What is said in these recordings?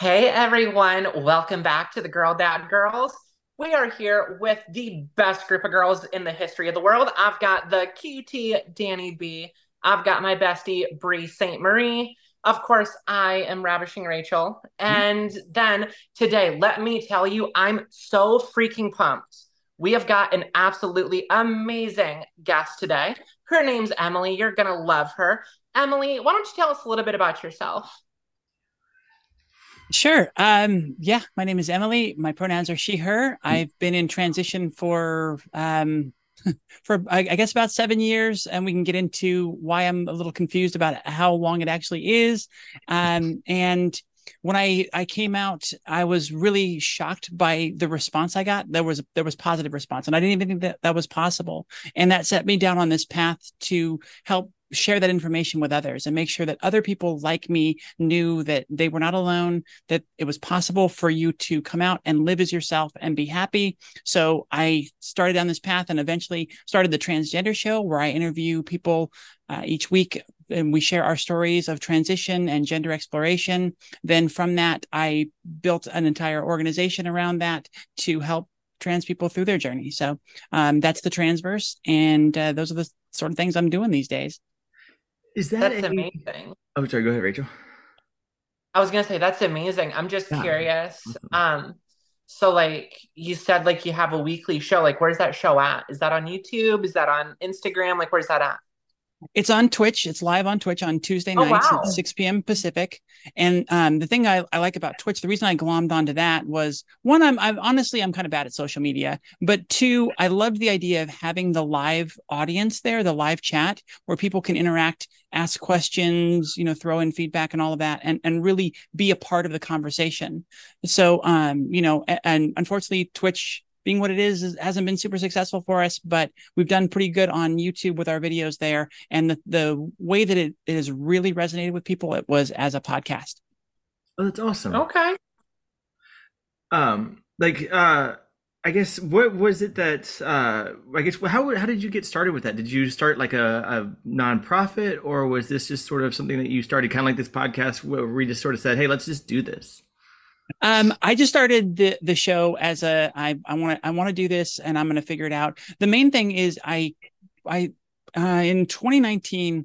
Hey everyone, welcome back to the Girl Dad Girls. We are here with the best group of girls in the history of the world. I've got the QT Danny B. I've got my bestie Bree St. Marie. Of course, I am Ravishing Rachel. Mm-hmm. And then today, let me tell you, I'm so freaking pumped. We have got an absolutely amazing guest today. Her name's Emily. You're going to love her. Emily, why don't you tell us a little bit about yourself? Sure. Um, yeah, my name is Emily. My pronouns are she, her. I've been in transition for um for I, I, guess about seven years, and we can get into why I'm a little confused about how long it actually is. Um, and when I I came out, I was really shocked by the response I got. There was there was positive response, and I didn't even think that that was possible. And that set me down on this path to help share that information with others and make sure that other people like me knew that they were not alone, that it was possible for you to come out and live as yourself and be happy. So I started down this path and eventually started the transgender show where I interview people uh, each week and we share our stories of transition and gender exploration. Then from that, I built an entire organization around that to help trans people through their journey. So um, that's the transverse, and uh, those are the sort of things I'm doing these days. Is that that's amazing? Oh, sorry. Go ahead, Rachel. I was gonna say that's amazing. I'm just yeah. curious. Um, so like you said, like you have a weekly show. Like, where's that show at? Is that on YouTube? Is that on Instagram? Like, where's that at? It's on Twitch. It's live on Twitch on Tuesday oh, nights wow. at 6 p.m. Pacific. And um, the thing I, I like about Twitch, the reason I glommed onto that was one, I'm, I'm honestly, I'm kind of bad at social media, but two, I loved the idea of having the live audience there, the live chat where people can interact, ask questions, you know, throw in feedback and all of that, and, and really be a part of the conversation. So, um, you know, and, and unfortunately, Twitch being what it is, is hasn't been super successful for us, but we've done pretty good on YouTube with our videos there. And the, the way that it, it has really resonated with people, it was as a podcast. Oh, that's awesome. Okay. Um, like, uh, I guess what was it that uh, I guess how how did you get started with that? Did you start like a, a nonprofit, or was this just sort of something that you started, kind of like this podcast, where we just sort of said, "Hey, let's just do this"? Um, I just started the the show as a I I want to I want to do this and I'm going to figure it out. The main thing is I I uh, in 2019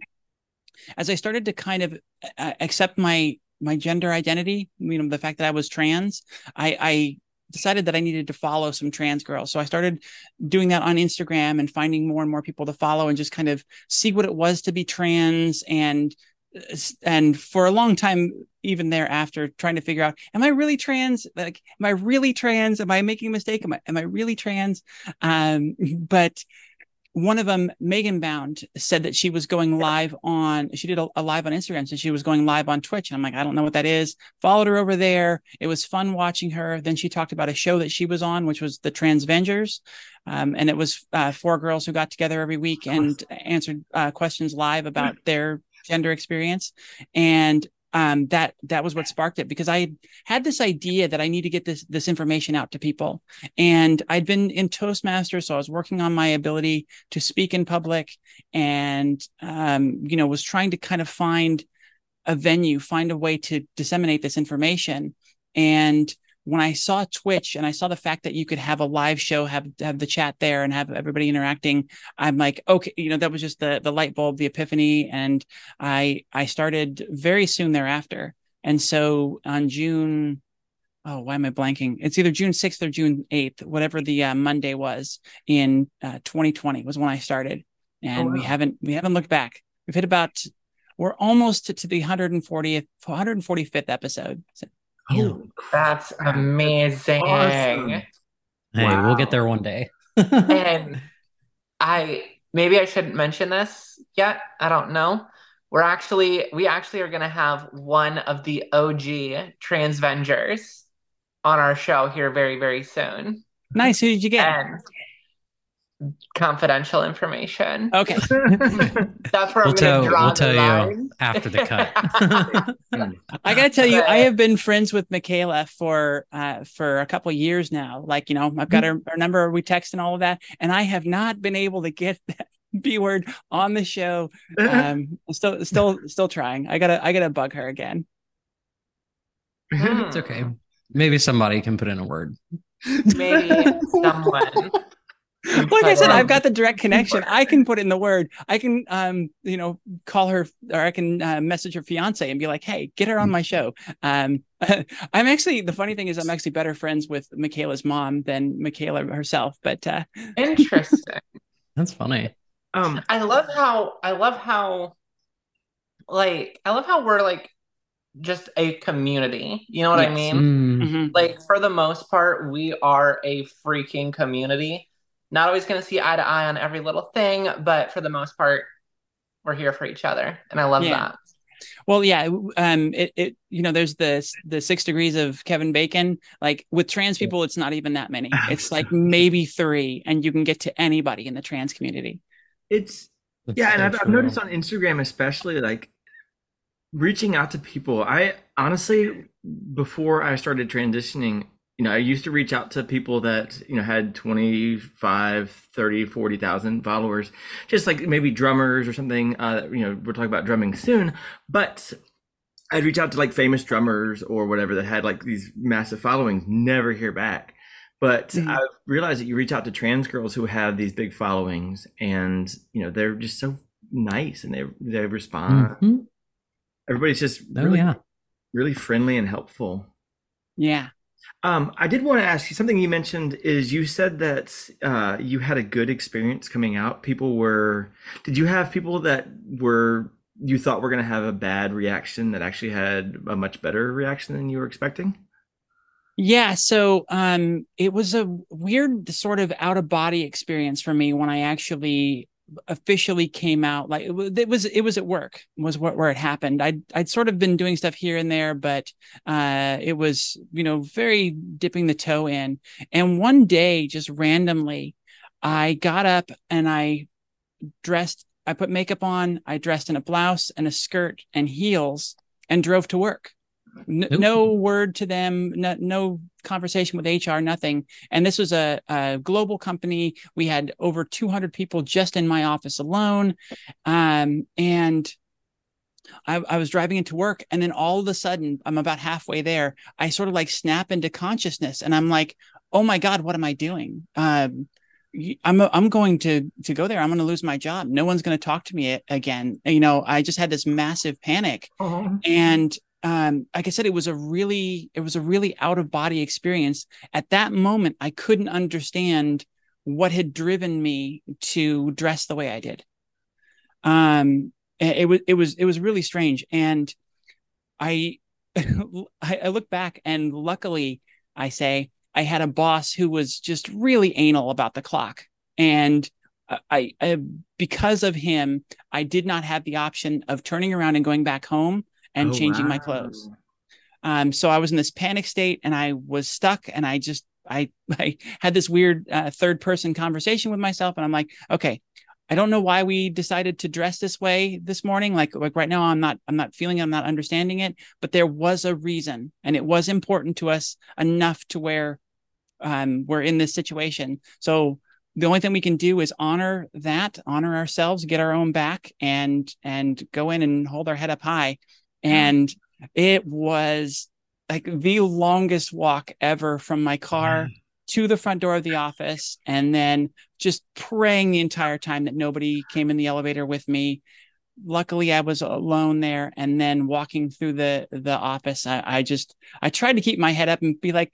as I started to kind of uh, accept my my gender identity, you know, the fact that I was trans, I I decided that I needed to follow some trans girls. So I started doing that on Instagram and finding more and more people to follow and just kind of see what it was to be trans and and for a long time even thereafter trying to figure out am i really trans? Like am i really trans? Am i making a mistake? Am i am i really trans? Um but one of them megan bound said that she was going live on she did a, a, live on instagram so she was going live on twitch. And i'm like i don't know what that is. Followed her over there. It was fun watching her. Then she talked about a show that she was on which was the transvengers. Um, and it was uh, four girls who got together every week and answered uh, questions live about their gender experience. And um, that that was what sparked it because I had this idea that I need to get this this information out to people, and I'd been in Toastmasters, so I was working on my ability to speak in public, and um, you know was trying to kind of find a venue, find a way to disseminate this information, and when I saw Twitch and I saw the fact that you could have a live show, have have the chat there and have everybody interacting, I'm like, okay, you know, that was just the the light bulb, the epiphany, and I I started very soon thereafter. And so on June, oh, why am I blanking? It's either June 6th or June 8th, whatever the uh, Monday was in uh, 2020 was when I started, and oh, wow. we haven't we haven't looked back. We've hit about we're almost to, to the 140th 145th episode. So Oh, that's amazing. Awesome. Hey, wow. we'll get there one day. and I maybe I shouldn't mention this yet. I don't know. We're actually we actually are gonna have one of the OG Transvengers on our show here very, very soon. Nice. Who did you get? And confidential information. Okay. That's where we'll I'm tell, draw we'll tell line. you after the cut. I gotta tell you, I have been friends with Michaela for uh, for a couple years now. Like, you know, I've got her, her number, we text and all of that, and I have not been able to get that B word on the show. Um, still, still, still trying. I gotta, I gotta bug her again. It's okay. Maybe somebody can put in a word. Maybe someone. like I said, I've got the direct connection. I can put in the word. I can, um, you know, call her or I can uh, message her fiance and be like, "Hey, get her on my show." Um, I'm actually the funny thing is I'm actually better friends with Michaela's mom than Michaela herself. But uh, Interesting. That's funny. Um, I love how I love how like I love how we're like just a community. You know what I mean? Mm, mhm. Like for the most part, we are a freaking community. Not always going to see eye to eye on every little thing, but for the most part, we're here for each other, and I love Yeah. that. Well, yeah, um, it, it, you know, there's the the six degrees of Kevin Bacon. Like with trans people, it's not even that many. It's like maybe three, and you can get to anybody in the trans community. it's that's yeah, and I've, I've noticed on Instagram, especially like reaching out to people. I honestly, before I started transitioning, you know, I used to reach out to people that, you know, had 25, 30, 40,000 followers, just like maybe drummers or something. Uh, you know, we're talking about drumming soon, but I'd reach out to like famous drummers or whatever that had like these massive followings, never hear back. But Mhm. I've realized that you reach out to trans girls who have these big followings and, you know, they're just so nice and they they respond. Mhm. Everybody's just Oh really, yeah. really friendly and helpful. Yeah. Um, I did want to ask you something you mentioned is you said that uh, you had a good experience coming out. People were, did you have people that were, you thought were going to have a bad reaction that actually had a much better reaction than you were expecting? Yeah, so um it was a weird sort of out of body experience for me when I actually officially came out like it was it was, at work was what where it happened. I'd I'd sort of been doing stuff here and there but uh it was you know very dipping the toe in and one day just randomly I got up and I dressed I put makeup on, I dressed in a blouse and a skirt and heels and drove to work. N- Ooh. no word to them, no, no conversation with HR, nothing. And this was a, a global company. We had over 200 people just in my office alone. Um, and I, I was driving into work, and then all of a sudden, I'm about halfway there. I sort of like snap into consciousness, and I'm like, "Oh my god, what am I doing?" Um, y- I'm I'm going to to go there. I'm going to lose my job. No one's going to talk to me again. You know, I just had this massive panic, Oh, and um, like I said, it was a really it was a really out of body experience. At that moment, I couldn't understand what had driven me to dress the way I did. Um, it, it was it was it was really strange, and I I, look back, and luckily, I say I had a boss who was just really anal about the clock, and I, I because of him, I did not have the option of turning around and going back home and oh, changing my clothes. Um, so I was in this panic state and I was stuck and I just, I, I had this weird uh, third person conversation with myself. And I'm like, okay, I don't know why we decided to dress this way this morning. Like, like right now, I'm not, I'm not feeling, it, I'm not understanding it, but there was a reason and it was important to us enough to where um, we're in this situation. So the only thing we can do is honor that, honor ourselves, get our own back and, and go in and hold our head up high. And it was like the longest walk ever from my car to the front door of the office and then just praying the entire time that nobody came in the elevator with me. Luckily i was alone there and then walking through the the office I, I just i tried to keep my head up and be like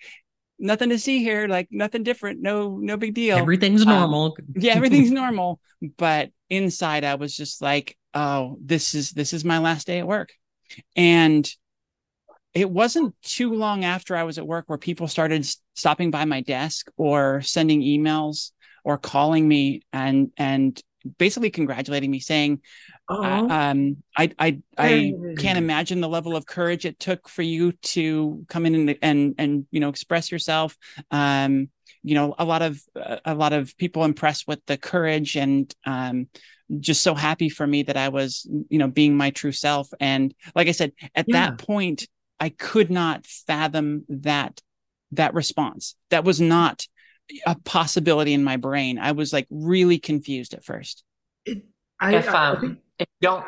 nothing to see here like nothing different no no big deal. Everything's Um, normal. yeah everything's normal. But inside i was just like oh this is this is my last day at work and it wasn't too long after i was at work where people started stopping by my desk or sending emails or calling me and and basically congratulating me saying I, um, I, I, I can't imagine the level of courage it took for you to come in and, and, and, you know, express yourself. Um, you know, a lot of, a lot of people impressed with the courage and, um, just so happy for me that I was, you know, being my true self. And like I said, at Yeah. that point, I could not fathom that, that response. That was not a possibility in my brain. I was like really confused at first. it, I, If I, I um, think if don't,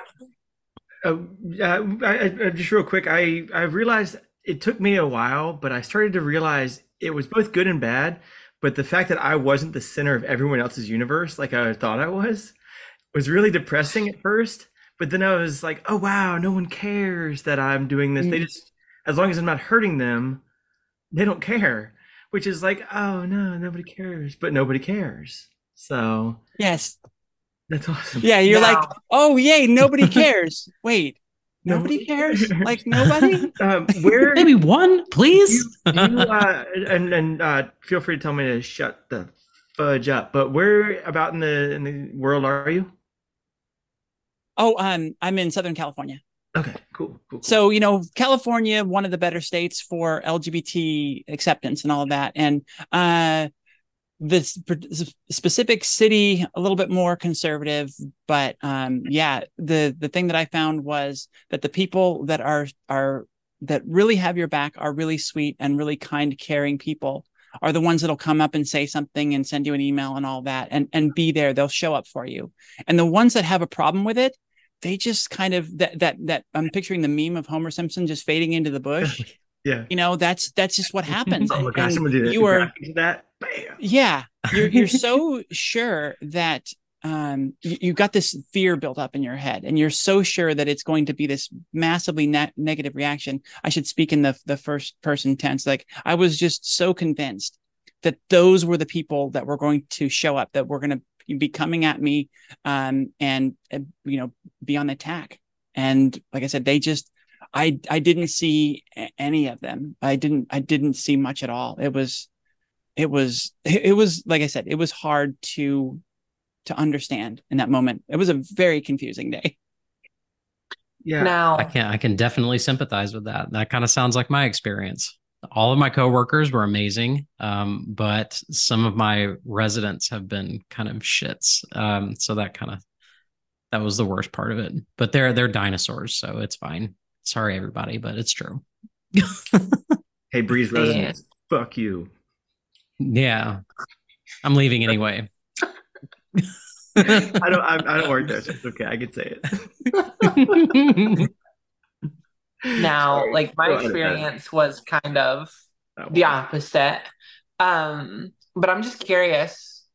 Uh, uh, I, I, just real quick, I I realized it took me a while, but I started to realize it was both good and bad. But the fact that I wasn't the center of everyone else's universe like I thought I was was really depressing at first. But then I was like, oh wow, no one cares that I'm doing this. They Mm. just as long as I'm not hurting them, they don't care. Which is like, oh no, nobody cares. But nobody cares. So Yes. that's awesome. Yeah, you're like, oh yay, nobody cares. Wait, nobody Nobody cares? cares. Like nobody? Um, where Maybe one, please. you, you uh, and and uh, feel free to tell me to shut the fudge up. But where about in the in the world are you? Oh, um, I'm in Southern California. Okay, cool, cool. cool. So, you know, California, one of the better states for LGBT acceptance and all of that. And uh this sp- specific city a little bit more conservative, but um yeah, the the thing that I found was that the people that are are that really have your back are really sweet and really kind, caring people are the ones that'll come up and say something and send you an email and all that and and be there. They'll show up for you. And the ones that have a problem with it, they just kind of that that that I'm picturing the meme of Homer Simpson just fading into the bush. yeah. You know, that's that's just what happens. Oh my gosh, and I'm gonna do that. you of that. Bam. yeah, you're you're so sure that um you, you got this fear built up in your head and you're so sure that it's going to be this massively ne- negative reaction i should speak in the the first person tense like i was just so convinced that those were the people that were going to show up that were going to be coming at me um and uh, you know be on the attack and like i said they just i i didn't see any of them i didn't i didn't see much at all it was it was it it was like i said it was hard to to understand in that moment it was a very confusing day Yeah. Now, I can I can definitely sympathize with that. That kind of sounds like my experience. All of my coworkers were amazing, um, but some of my residents have been kind of shits. Um, so that kind of that was the worst part of it. But they're they're dinosaurs, so it's fine. Sorry, everybody, but it's true. Hey, Bree's Yeah. residents, fuck you. Yeah, I'm leaving anyway. I don't. I, I don't work there. So it's okay. I can say it. Now, Sorry. like my Go ahead, Ben. experience was kind of the opposite. Um, but I'm just curious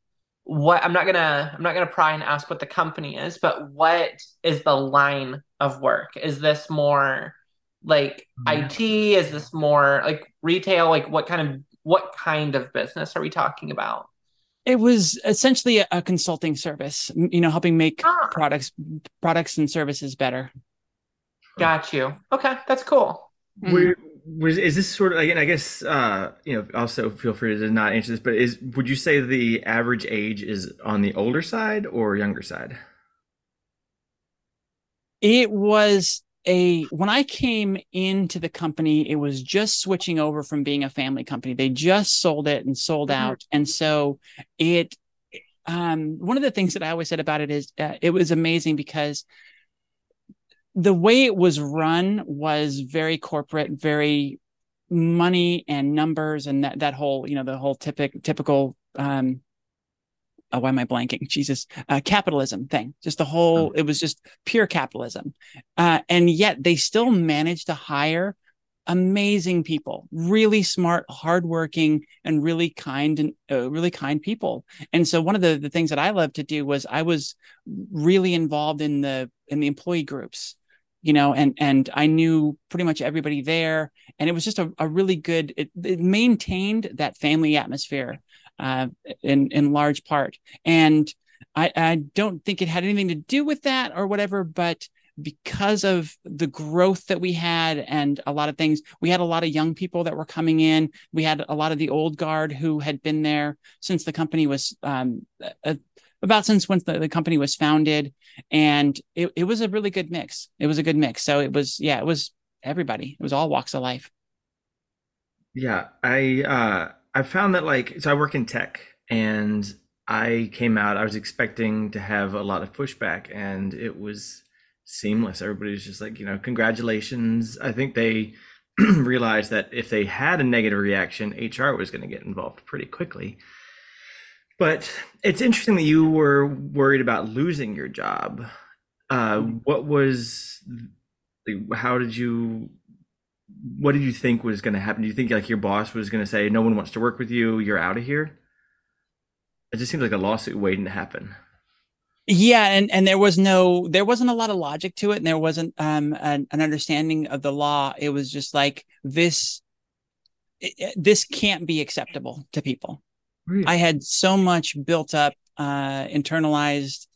what I'm not gonna I'm not gonna pry and ask what the company is, but what is the line of work? Is this more like Mhm. IT? Is this more like retail? Like what kind of what kind of business are we talking about? it was essentially a, a consulting service you know helping make Ah. products products and services better Got you. Okay, that's cool. Were- was is this sort of again? I guess uh, you know. Also, feel free to not answer this, but is would you say the average age is on the older side or younger side? it was a when i came into the company it was just switching over from being a family company they just sold it and sold Mhm. out and so it um one of the things that i always said about it is uh, it was amazing because the way it was run was very corporate very money and numbers and that that whole you know the whole typical typical um oh, why am I blanking? Jesus, uh, capitalism thing. Just the whole, it was just pure capitalism. Uh, and yet they still managed to hire amazing people, really smart, hardworking, and really kind and uh, really kind people. And so one of the, the things that I loved to do was I was really involved in the in the employee groups you know and and i knew pretty much everybody there. And it was just a, a really good it, it maintained that family atmosphere uh, in in large part. And i i don't think it had anything to do with that or whatever but because of the growth that we had and a lot of things we had a lot of young people that were coming in. We had a lot of the old guard who had been there since the company was um, about since when the, the company was founded and it, it was a really good mix it was a good mix so it was yeah it was everybody it was all walks of life Yeah, I uh I found that like so I work in tech and I came out I was expecting to have a lot of pushback and it was seamless. Everybody was just like, you know, congratulations. I think they realized that if they had a negative reaction, HR was going to get involved pretty quickly. But it's interesting that you were worried about losing your job. Uh, what was, how did you what did you think was going to happen? Do you think like your boss was going to say, "No one wants to work with you. You're out of here"? It just seems like a lawsuit waiting to happen. Yeah, and and there was no, there wasn't a lot of logic to it, and there wasn't um an, an understanding of the law. It was just like this, it, this can't be acceptable to people. I had so much built up, uh, internalized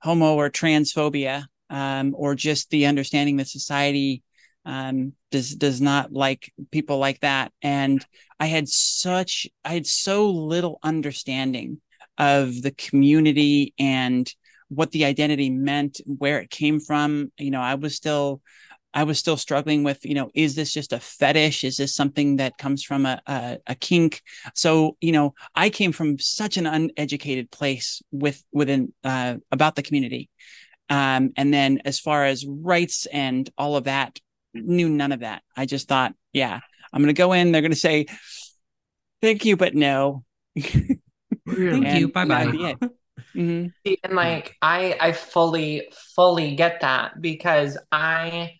homo or transphobia, um, or just the understanding that society um, does does not like people like that. And I had such, I had so little understanding of the community and what the identity meant, where it came from. You know, I was still I was still struggling with, you know, is this just a fetish? Is this something that comes from a, a, a kink? So, you know, I came from such an uneducated place with within uh, about the community. Um, and then as far as rights and all of that, knew none of that. I just thought, yeah, I'm going to go in. They're going to say, thank you, but no. Thank And you. Bye bye. be it. Mhm. And like I I fully fully get that because I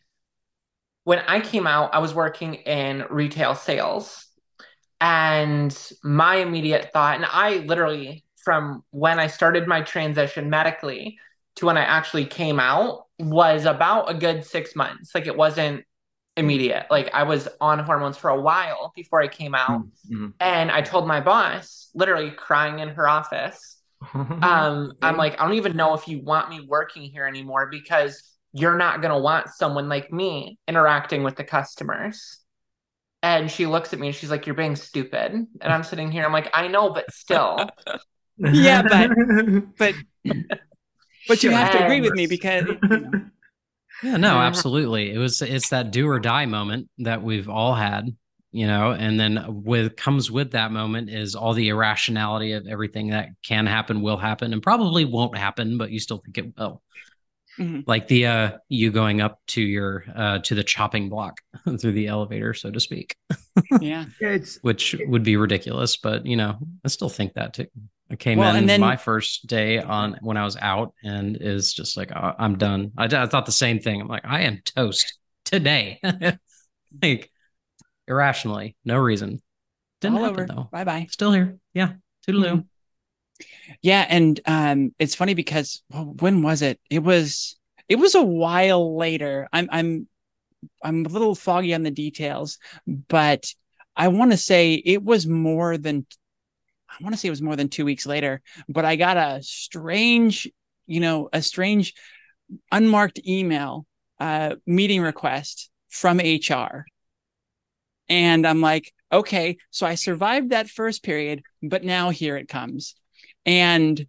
when I came out, I was working in retail sales. And my immediate thought, and I literally from when I started my transition medically to when I actually came out was about a good six months. Like it wasn't immediate. Like I was on hormones for a while before I came out. Mhm. And I told my boss, literally crying in her office, um, I'm like, I don't even know if you want me working here anymore because you're not gonna want someone like me interacting with the customers. And she looks at me and she's like, You're being stupid. And I'm sitting here, I'm like, I know, but still. Yeah, but- But but you have to agree with me because you know, Yeah, no, Mhm. absolutely. It was it's that do or die moment that we've all had, you know, and then with comes with that moment is all the irrationality of everything that can happen, will happen, and probably won't happen, but you still think it will. Mhm. Like the uh you going up to your uh to the chopping block through the elevator, so to speak, yeah. yeah, it's which would be ridiculous, but you know, I still think that too. I came Well, in and then- my first day on when I was out and is just like uh, I'm done. I, I thought the same thing. I'm like I am toast today. like irrationally, no reason. Didn't all happen over. though. Bye bye. Still here. Yeah. Toodaloo. Mhm. Yeah, and um, it's funny because well, when was it? It was it was a while later. I'm I'm I'm a little foggy on the details, but I want to say it was more than I want to say it was more than two weeks later. But I got a strange, you know, a strange unmarked email uh, meeting request from HR, and I'm like, okay, so I survived that first period, but now here it comes. And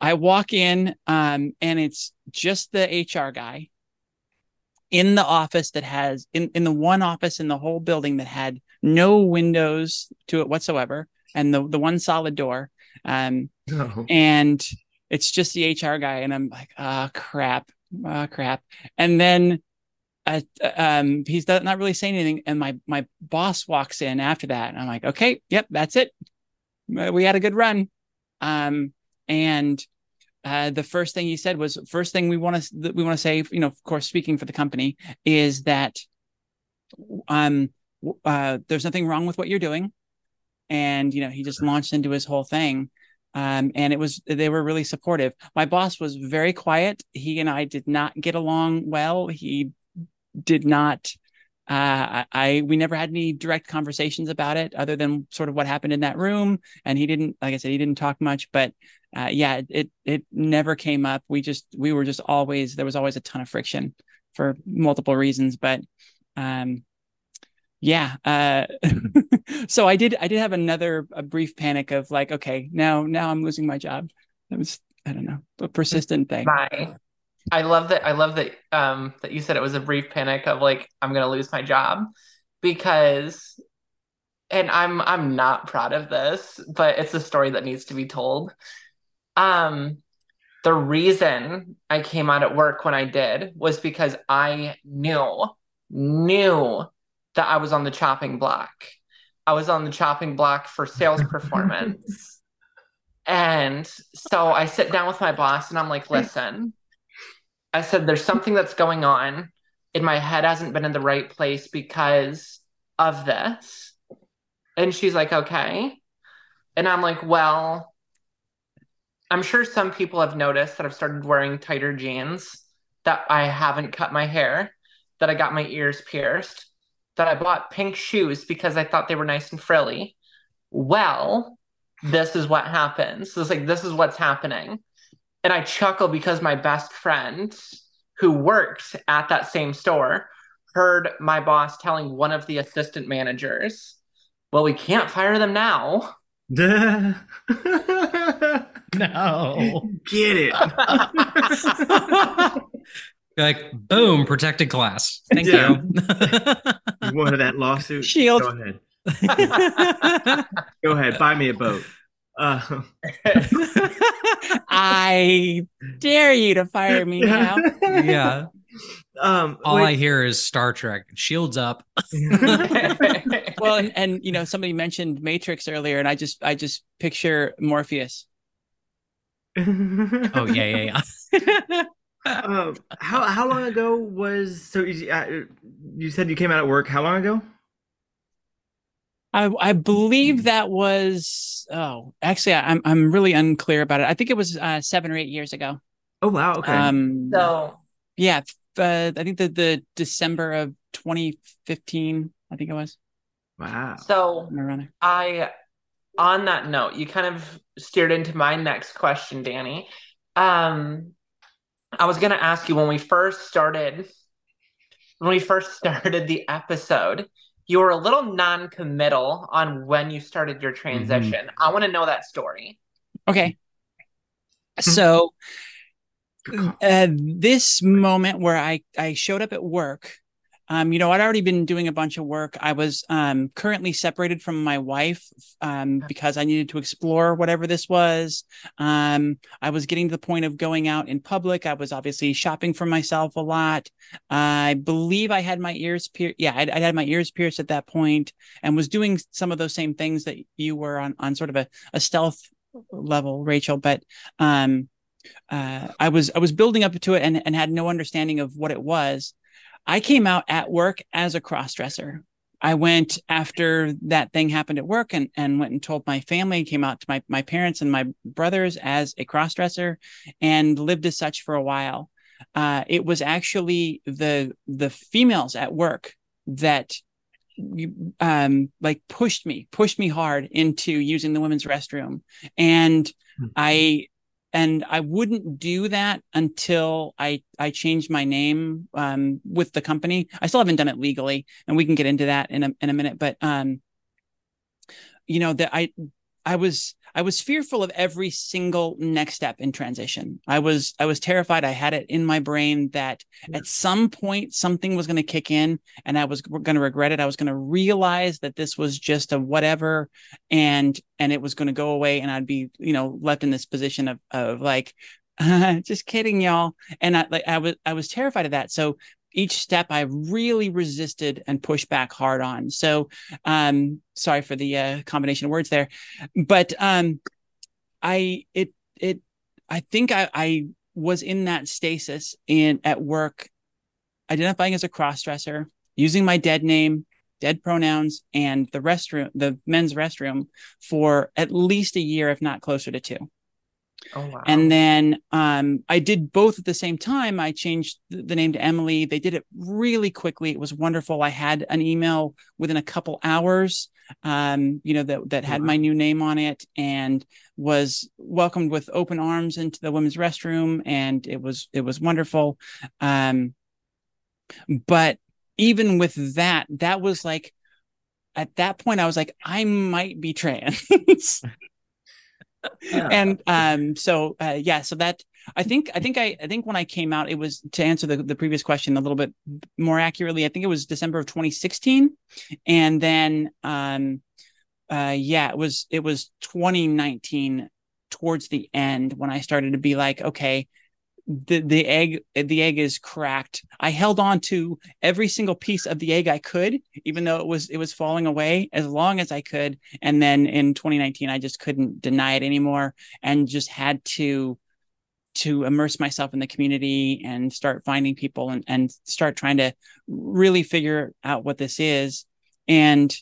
I walk in, um, and it's just the HR guy in the office that has in, in the one office in the whole building that had no windows to it whatsoever, and the the one solid door. Um, no. and it's just the HR guy, and I'm like, ah, crap, ah, crap. And then, uh, um, he's not not really saying anything, and my my boss walks in after that, and I'm like, okay, yep, that's it. Uh, We had a good run, um, and uh, the first thing he said was, first thing we want to we want to say, you know, of course, speaking for the company, is that, um, uh, there's nothing wrong with what you're doing, and you know, he just launched into his whole thing um, and it was they were really supportive. My boss was very quiet. He and I did not get along well. He did not. Uh, I, we never had any direct conversations about it, other than sort of what happened in that room. And he didn't, like I said, he didn't talk much. But uh, yeah, it, it never came up. We just we were just always there was always a ton of friction for multiple reasons. But um, yeah uh so i did i did have another a brief panic of like okay now now i'm losing my job that was i don't know a persistent thing My I love that I love that um that you said it was a brief panic of like I'm gonna lose my job because and I'm I'm not proud of this, but it's a story that needs to be told. Um the reason I came out at work when I did was because I knew knew that I was on the chopping block. I was on the chopping block for sales performance. And so I sit down with my boss and I'm like, listen, I said, there's something that's going on. and my head hasn't been in the right place because of this. And she's like, okay. And I'm like, well, I'm sure some people have noticed that I've started wearing tighter jeans, that I haven't cut my hair, that I got my ears pierced, that I bought pink shoes because I thought they were nice and frilly. Well, this is what happens. So it's like, this is what's happening. And I chuckle because my best friend who works at that same store heard my boss telling one of the assistant managers, well, we can't fire them now. no. Get it. like, boom, protected class. Thank Yeah. you. you wanted that lawsuit? Shield. Go ahead. Go ahead. Buy me a boat. Uh, I dare you to fire me now. yeah. Um, All I hear is Star Trek. Shields up. Well, and, and you know, somebody mentioned Matrix earlier, and I just I just picture Morpheus. Oh, yeah, yeah, yeah. um, how how long ago was so? You, uh, you said you came out at work. How long ago? I I believe that was oh actually I- I'm I'm really unclear about it. I think it was uh, seven or eight years ago. Oh wow. Okay. Um, so yeah, uh, I think the the December of 2015. I think it was. wow. so somewhere. I on that note, you kind of steered into my next question, Danny. Um I was gonna ask you when we first started when we first started the episode, you were a little non-committal on when you started your transition. I want to know that story. Okay. Hmm. So uh, this moment where I I showed up at work, um, you know, I'd already been doing a bunch of work. I was um currently separated from my wife um because I needed to explore whatever this was. Um, I was getting to the point of going out in public. I was obviously shopping for myself a lot. I believe I had my ears pierced. Yeah, I, had my ears pierced at that point and was doing some of those same things that you were on on sort of a, a stealth level, Rachel. But um, uh, I was I was building up to it and and had no understanding of what it was. I came out at work as a cross dresser. I went after that thing happened at work and, and went and told my family, came out to my, my parents and my brothers as a cross dresser and lived as such for a while. Uh, it was actually the the females at work that um like pushed me pushed me hard into using the women's restroom and Hmm. i and i wouldn't do that until i i changed my name um with the company. I still haven't done it legally and we can get into that in a in a minute but um you know that i i was i was fearful of every single next step in transition. I was i was terrified. I had it in my brain that at some point something was going to kick in and i was going to regret it. I was going to realize that this was just a whatever and and it was going to go away and i'd be you know left in this position of of like just kidding y'all. And i like i was i was terrified of that. So each step i really resisted and pushed back hard on. So um sorry for the uh, combination of words there but um i it it i think i i was in that stasis in at work identifying as a cross-dresser using my dead name dead pronouns and the restroom the men's restroom for at least a year if not closer to two Oh wow. and then um, I did both at the same time. I changed the name to Emily. They did it really quickly. It was wonderful. I had an email within a couple hours, um, you know, that that had Wow. my new name on it and was welcomed with open arms into the women's restroom, and it was it was wonderful. Um, but even with that, that was like at that point, I was like, I might be trans. And um so uh yeah so that i think i think i i think when i came out it was to answer the, the previous question a little bit more accurately i think it was december of 2016 and then um uh yeah it was it was 2019 towards the end when i started to be like okay the the egg the egg is cracked. I held on to every single piece of the egg i could even though it was it was falling away as long as i could. And then in 2019 i just couldn't deny it anymore and just had to to immerse myself in the community and start finding people and, and start trying to really figure out what this is. And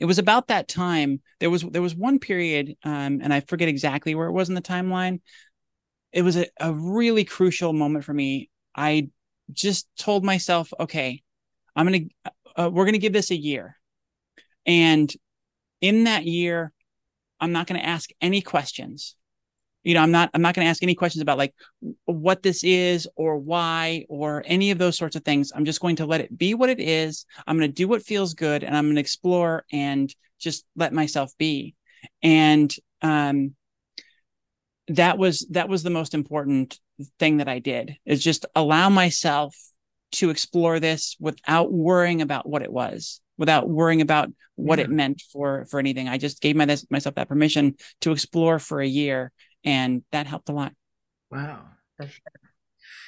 it was about that time there was there was one period um, and i forget exactly where it was in the timeline it was a, a really crucial moment for me. I just told myself okay i'm gonna uh, we're gonna give this a year. And in that year i'm not gonna ask any questions. You know i'm not i'm not going to ask any questions about like what this is or why or any of those sorts of things. I'm just going to let it be what it is. I'm going to do what feels good and i'm going to explore and just let myself be. And um that was that was the most important thing that i did is just allow myself to explore this without worrying about what it was without worrying about what yeah. it meant for for anything i just gave my, myself that permission to explore for a year and that helped a lot. Wow,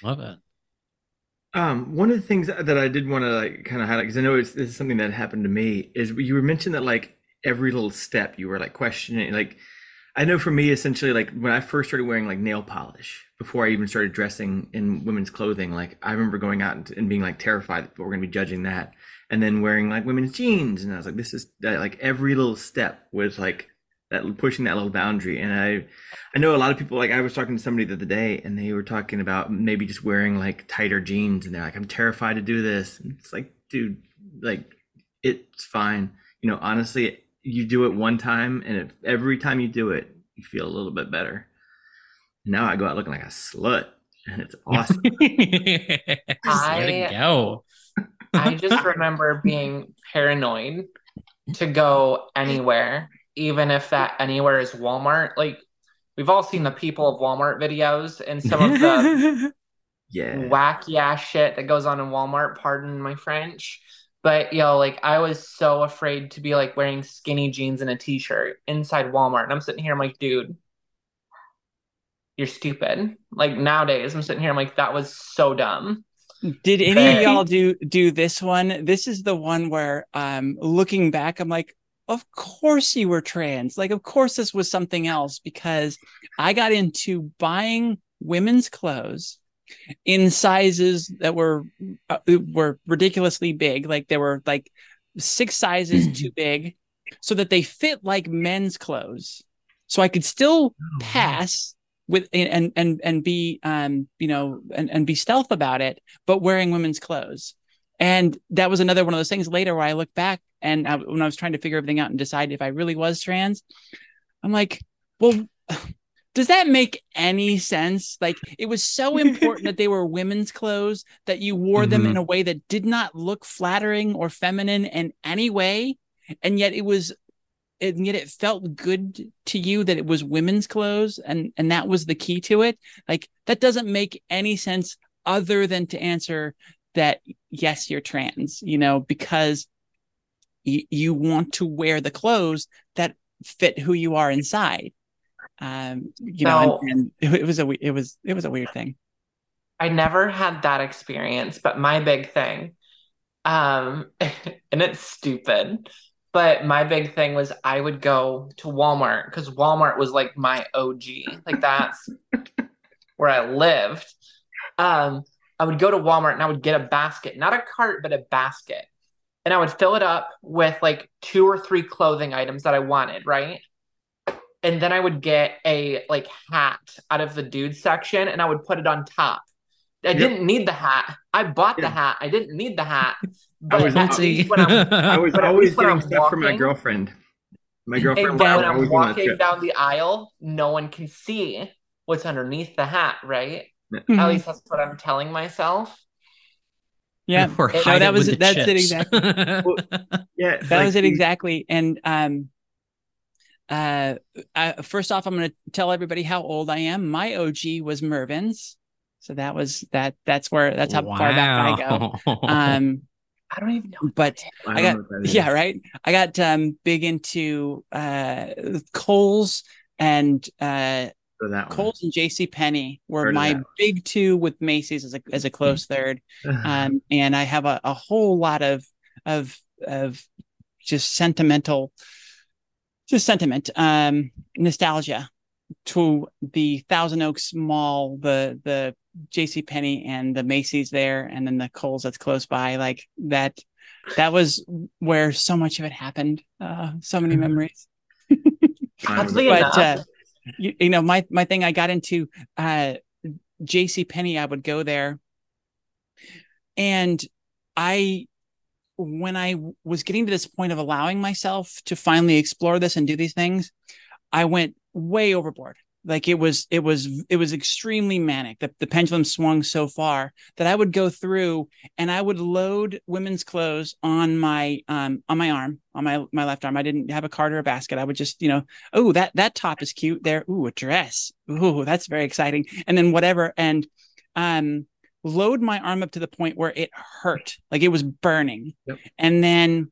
love it. Um, one of the things that I did want to like kind of highlight because I know it's this is something that happened to me is you were mentioned that like every little step you were like questioning like I know for me essentially like when I first started wearing like nail polish before I even started dressing in women's clothing like I remember going out and, being like terrified that we're going to be judging that and then wearing like women's jeans and I was like this is like every little step was like that pushing that little boundary. And I, I know a lot of people. Like I was talking to somebody the other day, and they were talking about maybe just wearing like tighter jeans, and they're like, "I'm terrified to do this." And it's like, dude, like it's fine. You know, honestly, you do it one time, and if every time you do it, you feel a little bit better. Now I go out looking like a slut, and it's awesome. I, Let it go. I just remember being paranoid to go anywhere even if that anywhere is Walmart. Like we've all seen the people of Walmart videos and some of the yeah wacky ass shit that goes on in Walmart. Pardon my French. But yo, like I was so afraid to be like wearing skinny jeans and a t-shirt inside Walmart. And I'm sitting here, I'm like, dude, you're stupid. Like nowadays, I'm sitting here, I'm like, that was so dumb. Did any of y'all do do this one? This is the one where um looking back, I'm like, of course you were trans. Like, of course this was something else because I got into buying women's clothes in sizes that were uh, were ridiculously big. Like they were like six sizes too big, so that they fit like men's clothes. So I could still oh, pass with and and and be um you know and and be stealth about it, but wearing women's clothes. And that was another one of those things later where I look back and I, when I was trying to figure everything out and decide if I really was trans, I'm like, well, does that make any sense? Like it was so important that they were women's clothes that you wore mm-hmm. them in a way that did not look flattering or feminine in any way. And yet it was and yet it felt good to you that it was women's clothes and and that was the key to it. Like that doesn't make any sense other than to answer that yes, you're trans, you know, because y- you want to wear the clothes that fit who you are inside. Um, you know, and, and it was a it was it was a weird thing. I never had that experience, but my big thing, um, and it's stupid, but my big thing was I would go to Walmart because Walmart was like my OG. Like that's where I lived. Um, I would go to Walmart and I would get a basket, not a cart, but a basket. And I would fill it up with like two or three clothing items that I wanted, right? And then I would get a like hat out of the dude section and I would put it on top. I yep. didn't need the hat. I bought yeah. the hat. I didn't need the hat. But I was, I was always getting stuff walking, from my girlfriend. My girlfriend. And when I'm walking down the aisle, no one can see what's underneath the hat, right? Mm-hmm. At least that's what I'm telling myself. Yeah, no, that was it, that's chips. it exactly. well, yeah, that like, was it exactly. And um, uh, I, first off, I'm going to tell everybody how old I am. My OG was Mervyn's, so that was that. That's where that's how wow. far back I go. Um, I don't even know. But I, I got yeah, right. I got um big into uh Kohl's and uh for that Kohl's and J.C. Penney were Heard my big two with Macy's as a as a close third, um, and I have a, a whole lot of of of just sentimental, just sentiment, um, nostalgia to the Thousand Oaks Mall, the the J.C. Penney and the Macy's there, and then the Kohl's that's close by. Like that, that was where so much of it happened. Uh, so many memories. Oddly but enough, uh, you, you know, my my thing, I got into uh, J.C. Penney. I would go there, and I when I was getting to this point of allowing myself to finally explore this and do these things, I went way overboard. Like it was, it was, it was extremely manic. The, the pendulum swung so far that I would go through and I would load women's clothes on my, um, on my arm, on my, my left arm. I didn't have a cart or a basket. I would just, you know, oh, that, that top is cute there. Ooh, a dress. Ooh, that's very exciting. And then whatever. And, um, load my arm up to the point where it hurt, like it was burning. Yep. And then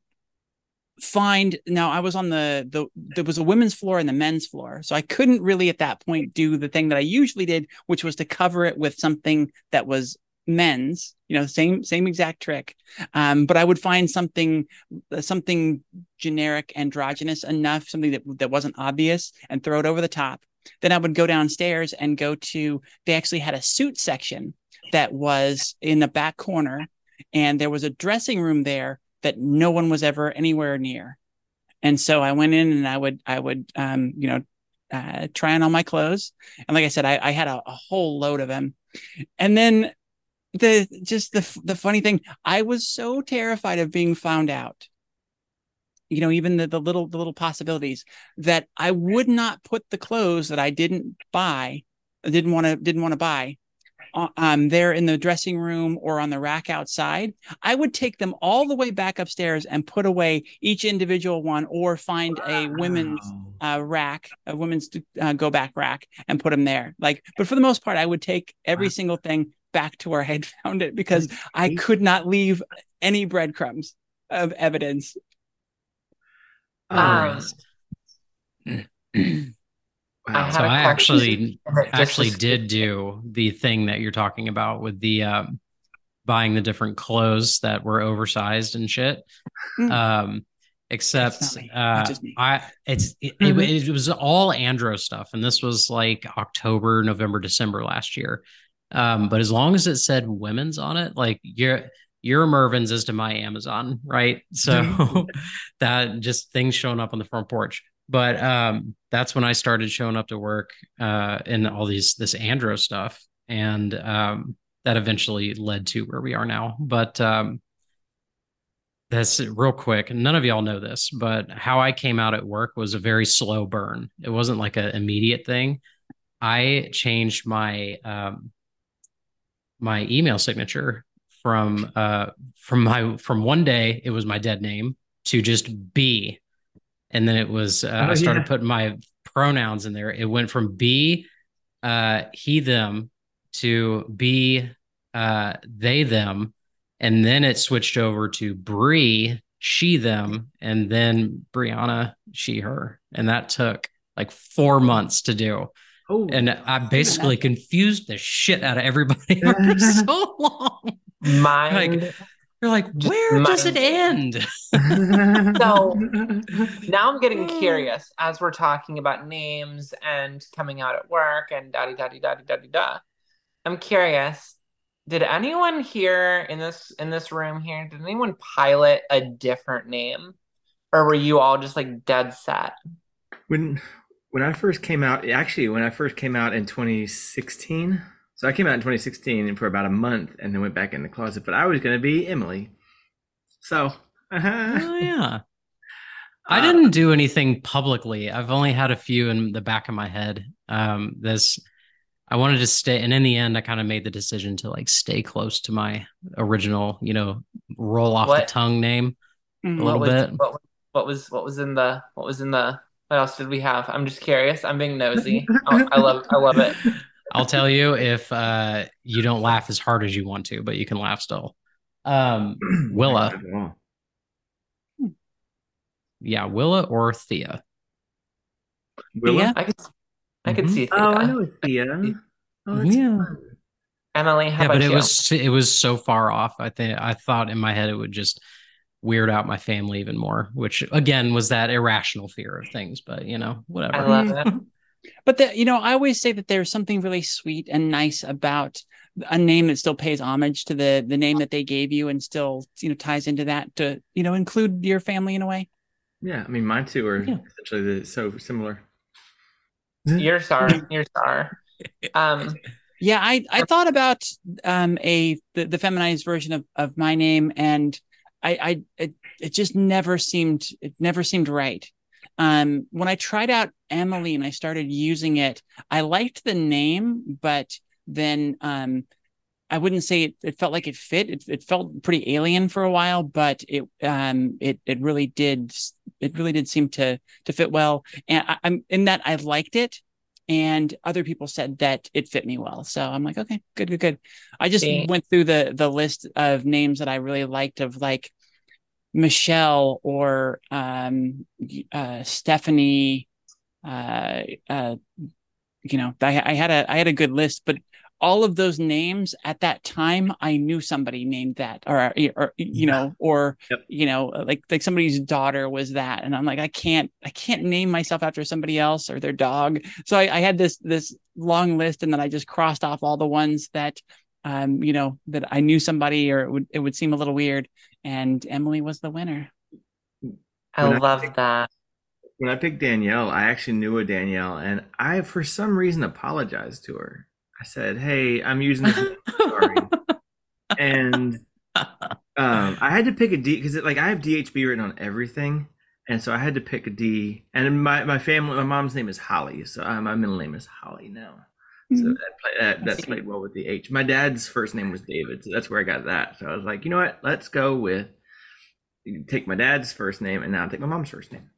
find now I was on the the there was a women's floor and the men's floor. So I couldn't really at that point do the thing that I usually did, which was to cover it with something that was men's, you know, same same exact trick. Um, but I would find something something generic androgynous enough, something that that wasn't obvious and throw it over the top. Then I would go downstairs and go to they actually had a suit section that was in the back corner and there was a dressing room there that no one was ever anywhere near. And so I went in and I would, I would, um, you know, uh, try on all my clothes. And like I said, I, I had a, a whole load of them. And then the, just the, the funny thing, I was so terrified of being found out. You know, even the, the little, the little possibilities that I would not put the clothes that I didn't buy, didn't want to, didn't want to buy um, there in the dressing room or on the rack outside, I would take them all the way back upstairs and put away each individual one or find a women's uh, rack, a women's uh, go back rack and put them there. Like, but for the most part, I would take every single thing back to where I had found it because I could not leave any breadcrumbs of evidence. um, I Wow. had So I actually actually did do the thing that you're talking about with the um, buying the different clothes that were oversized and shit. Mm. Um, except That's uh, That's just me. I it's it, Mhm. it, it was all Andro stuff, and this was like October, November, December last year. Um, but as long as it said women's on it, like your your Mervyn's is to my Amazon, right? So that just things showing up on the front porch. But um, that's when I started showing up to work uh, in all these this Andro stuff, and um, that eventually led to where we are now. But um, that's real quick. None of y'all know this, but how I came out at work was a very slow burn. It wasn't like an immediate thing. I changed my um, my email signature from uh from my from one day it was my dead name to just B, and then it was uh, Oh, I started yeah. putting my pronouns in there. It went from be uh, he them to be uh, they them, and then it switched over to Bree, she them, and then Brianna, she her, and that took like four months to do. Oh, And I basically confused the shit out of everybody for so long. Mind. They're like, Just where does it end? So- now I'm getting curious as we're talking about names and coming out at work and da da da da da da da. I'm curious. Did anyone here in this in this room here? Did anyone pilot a different name, or were you all just like dead set? when when I first came out, actually, when I first came out in 2016, so I came out in 2016 and for about a month, and then went back in the closet. But I was going to be Emily, so Oh yeah. I Uh, didn't do anything publicly. I've only had a few in the back of my head. Um, this I wanted to stay, and in the end, I kind of made the decision to like stay close to my original, you know, roll off the tongue name Mhm. a little what was, bit. What, what was what was in the what was in the what else did we have? I'm just curious. I'm being nosy. Oh, I love I love it. I'll tell you if uh, you don't laugh as hard as you want to, but you can laugh still. Um, Willa. Yeah, Willa or Thea. Willa? Yeah. I could I could Mhm. see Oh, I Thea. know it's Thea. Oh, that's Yeah. fun. Emily, how yeah, about but it you? was it was so far off. I think I thought in my head it would just weird out my family even more, which again was that irrational fear of things. But you know, whatever. I love it. But the, you know, I always say that there's something really sweet and nice about a name that still pays homage to the the name that they gave you and still you know ties into that to you know include your family in a way. Yeah, I mean, mine too are Yeah. essentially the, so similar. You're sorry. You're sorry. Um, Yeah, I I thought about um a the, the feminized version of of my name and I I it, it just never seemed it never seemed right. Um when I tried out Emily and I started using it, I liked the name, but then um I wouldn't say it, it felt like it fit. It, it felt pretty alien for a while, but it um it it really did it really did seem to to fit well. And I, I'm in that I liked it, and other people said that it fit me well. So I'm like, okay, good, good, good. I just went through the the list of names that I really liked of like Michelle or um uh Stephanie uh uh you know I, I had a I had a good list but all of those names at that time I knew somebody named that or or you know or Yep. you know like like somebody's daughter was that. And I'm like I can't I can't name myself after somebody else or their dog. So I, I had this this long list and then I just crossed off all the ones that um you know that I knew somebody or it would it would seem a little weird and Emily was the winner I When I- love that. When I picked Danielle, I actually knew a Danielle, and I, for some reason, apologized to her. I said, "Hey, I'm using this. sorry." and um, I had to pick a D because like I have DHB written on everything, and so I had to pick a D. And my my family, my mom's name is Holly, so uh, my middle name is Holly now. So Mhm. that, play, that that played well with the H. My dad's first name was David, so that's where I got that. So I was like, you know what? Let's go with take my dad's first name and now take my mom's first name.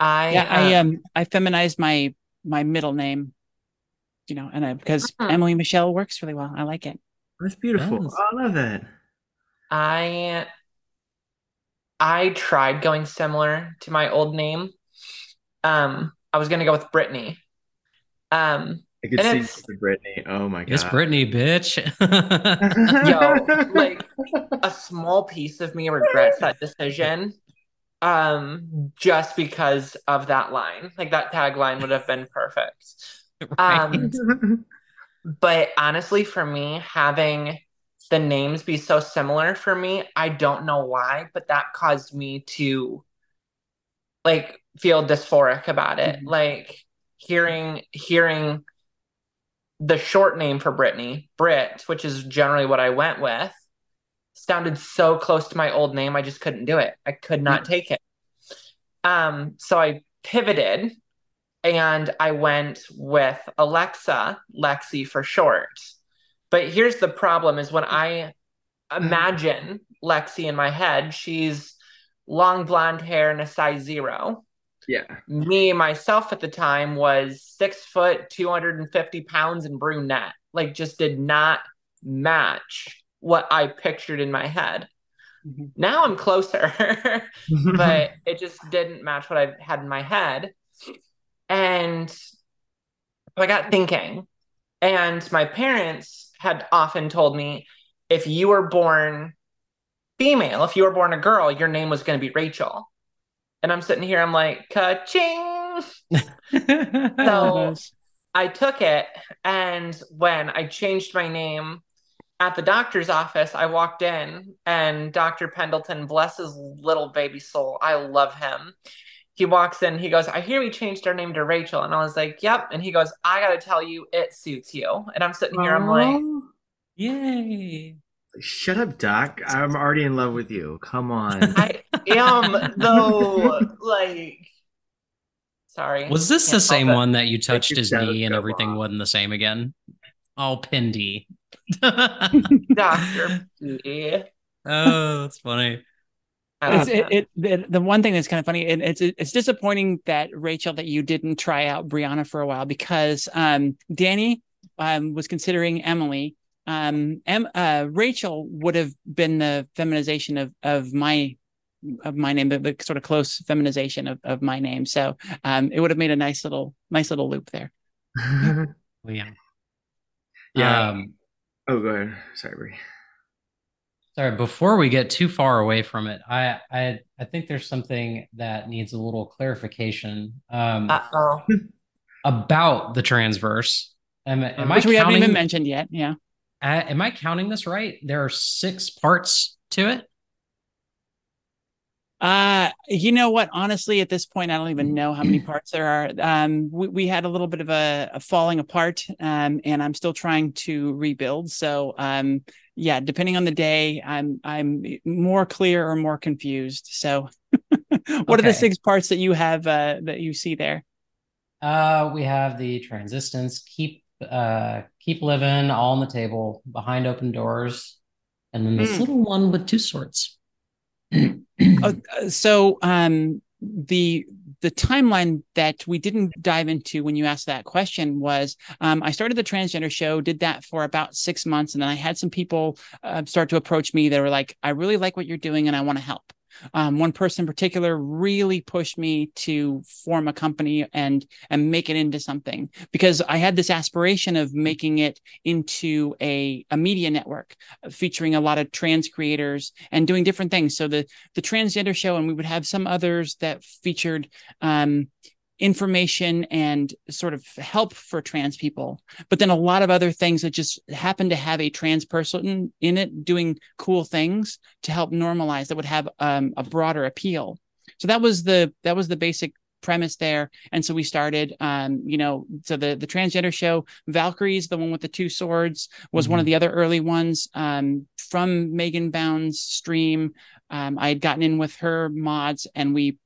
I yeah I uh, um I feminized my my middle name you know and I because Mhm. Emily Michelle works really well I like it That's beautiful. Yes. Oh, I love that. I I tried going similar to my old name. Um, I was gonna go with Brittany. Um, I could And see it's- Brittany. Oh my god. It's Brittany, bitch. Yo, like- a small piece of me regrets that decision. Um, just because of that line. Like that tagline would have been perfect. Um, but honestly, for me, having the names be so similar for me, I don't know why, but that caused me to like feel dysphoric about it. Mhm. Like hearing hearing the short name for Brittany, Brit, which is generally what I went with, sounded so close to my old name, I just couldn't do it. I could not take it. Um, so I pivoted and I went with Alexa, Lexi for short. But here's the problem is when I imagine Lexi in my head, she's long blonde hair and a size zero. Yeah. Me myself at the time was six foot, 250 pounds and brunette. Like just did not match what I pictured in my head. Mhm. Now I'm closer, but it just didn't match what I had in my head. And I got thinking, and my parents had often told me if you were born female, if you were born a girl, your name was going to be Rachel. And I'm sitting here, I'm like, ka-ching. So oh I took it, and when I changed my name at the doctor's office, I walked in, and Dr. Pendleton, bless his little baby soul, I love him. He walks in, he goes, I hear we changed our name to Rachel. And I was like, Yep. And he goes, I got to tell you, it suits you. And I'm sitting here, I'm like, oh. Yay. Shut up, Doc. I'm already in love with you. Come on. I am, though, like, sorry. Was this the same one that you touched his knee and everything off. wasn't the same again? All Pindy. Dr. P. oh, that's funny. I it's, it, it the, the one thing that's kind of funny and it's it's disappointing that Rachel that you didn't try out Brianna for a while because um Danny um was considering Emily um em, uh Rachel would have been the feminization of of my of my name the, the sort of close feminization of, of my name so um it would have made a nice little nice little loop there Oh, yeah. yeah. Um, oh, go ahead. Sorry, Bree. Sorry, before we get too far away from it, I I I think there's something that needs a little clarification um, about the transverse. Am, am Which I we haven't even mentioned yet. Yeah. Uh, am I counting this right? There are six parts to it. Uh, you know what? Honestly, at this point, I don't even know how many parts there are. Um, we, we had a little bit of a, a falling apart, um, and I'm still trying to rebuild. So, um, yeah, depending on the day, I'm I'm more clear or more confused. So, what are the six parts that you have uh, that you see there? Uh, we have the transistence, keep uh keep living, all on the table, behind open doors, and then this Mm. little one with two swords. Uh, so um the the timeline that we didn't dive into when you asked that question was um, I started the transgender show, did that for about six months, and then I had some people uh, start to approach me that were like, "I really like what you're doing, and I want to help." Um, one person in particular really pushed me to form a company and and make it into something because I had this aspiration of making it into a a media network uh, featuring a lot of trans creators and doing different things. So the the transgender show, and we would have some others that featured um, information and sort of help for trans people, but then a lot of other things that just happen to have a trans person in it doing cool things to help normalize that would have um, a broader appeal. So that was the that was the basic premise there. And so we started um you know so the the transgender show valkyries the one with the two swords was one of the other early ones um from megan bound's stream. Um i had gotten in with her mods and we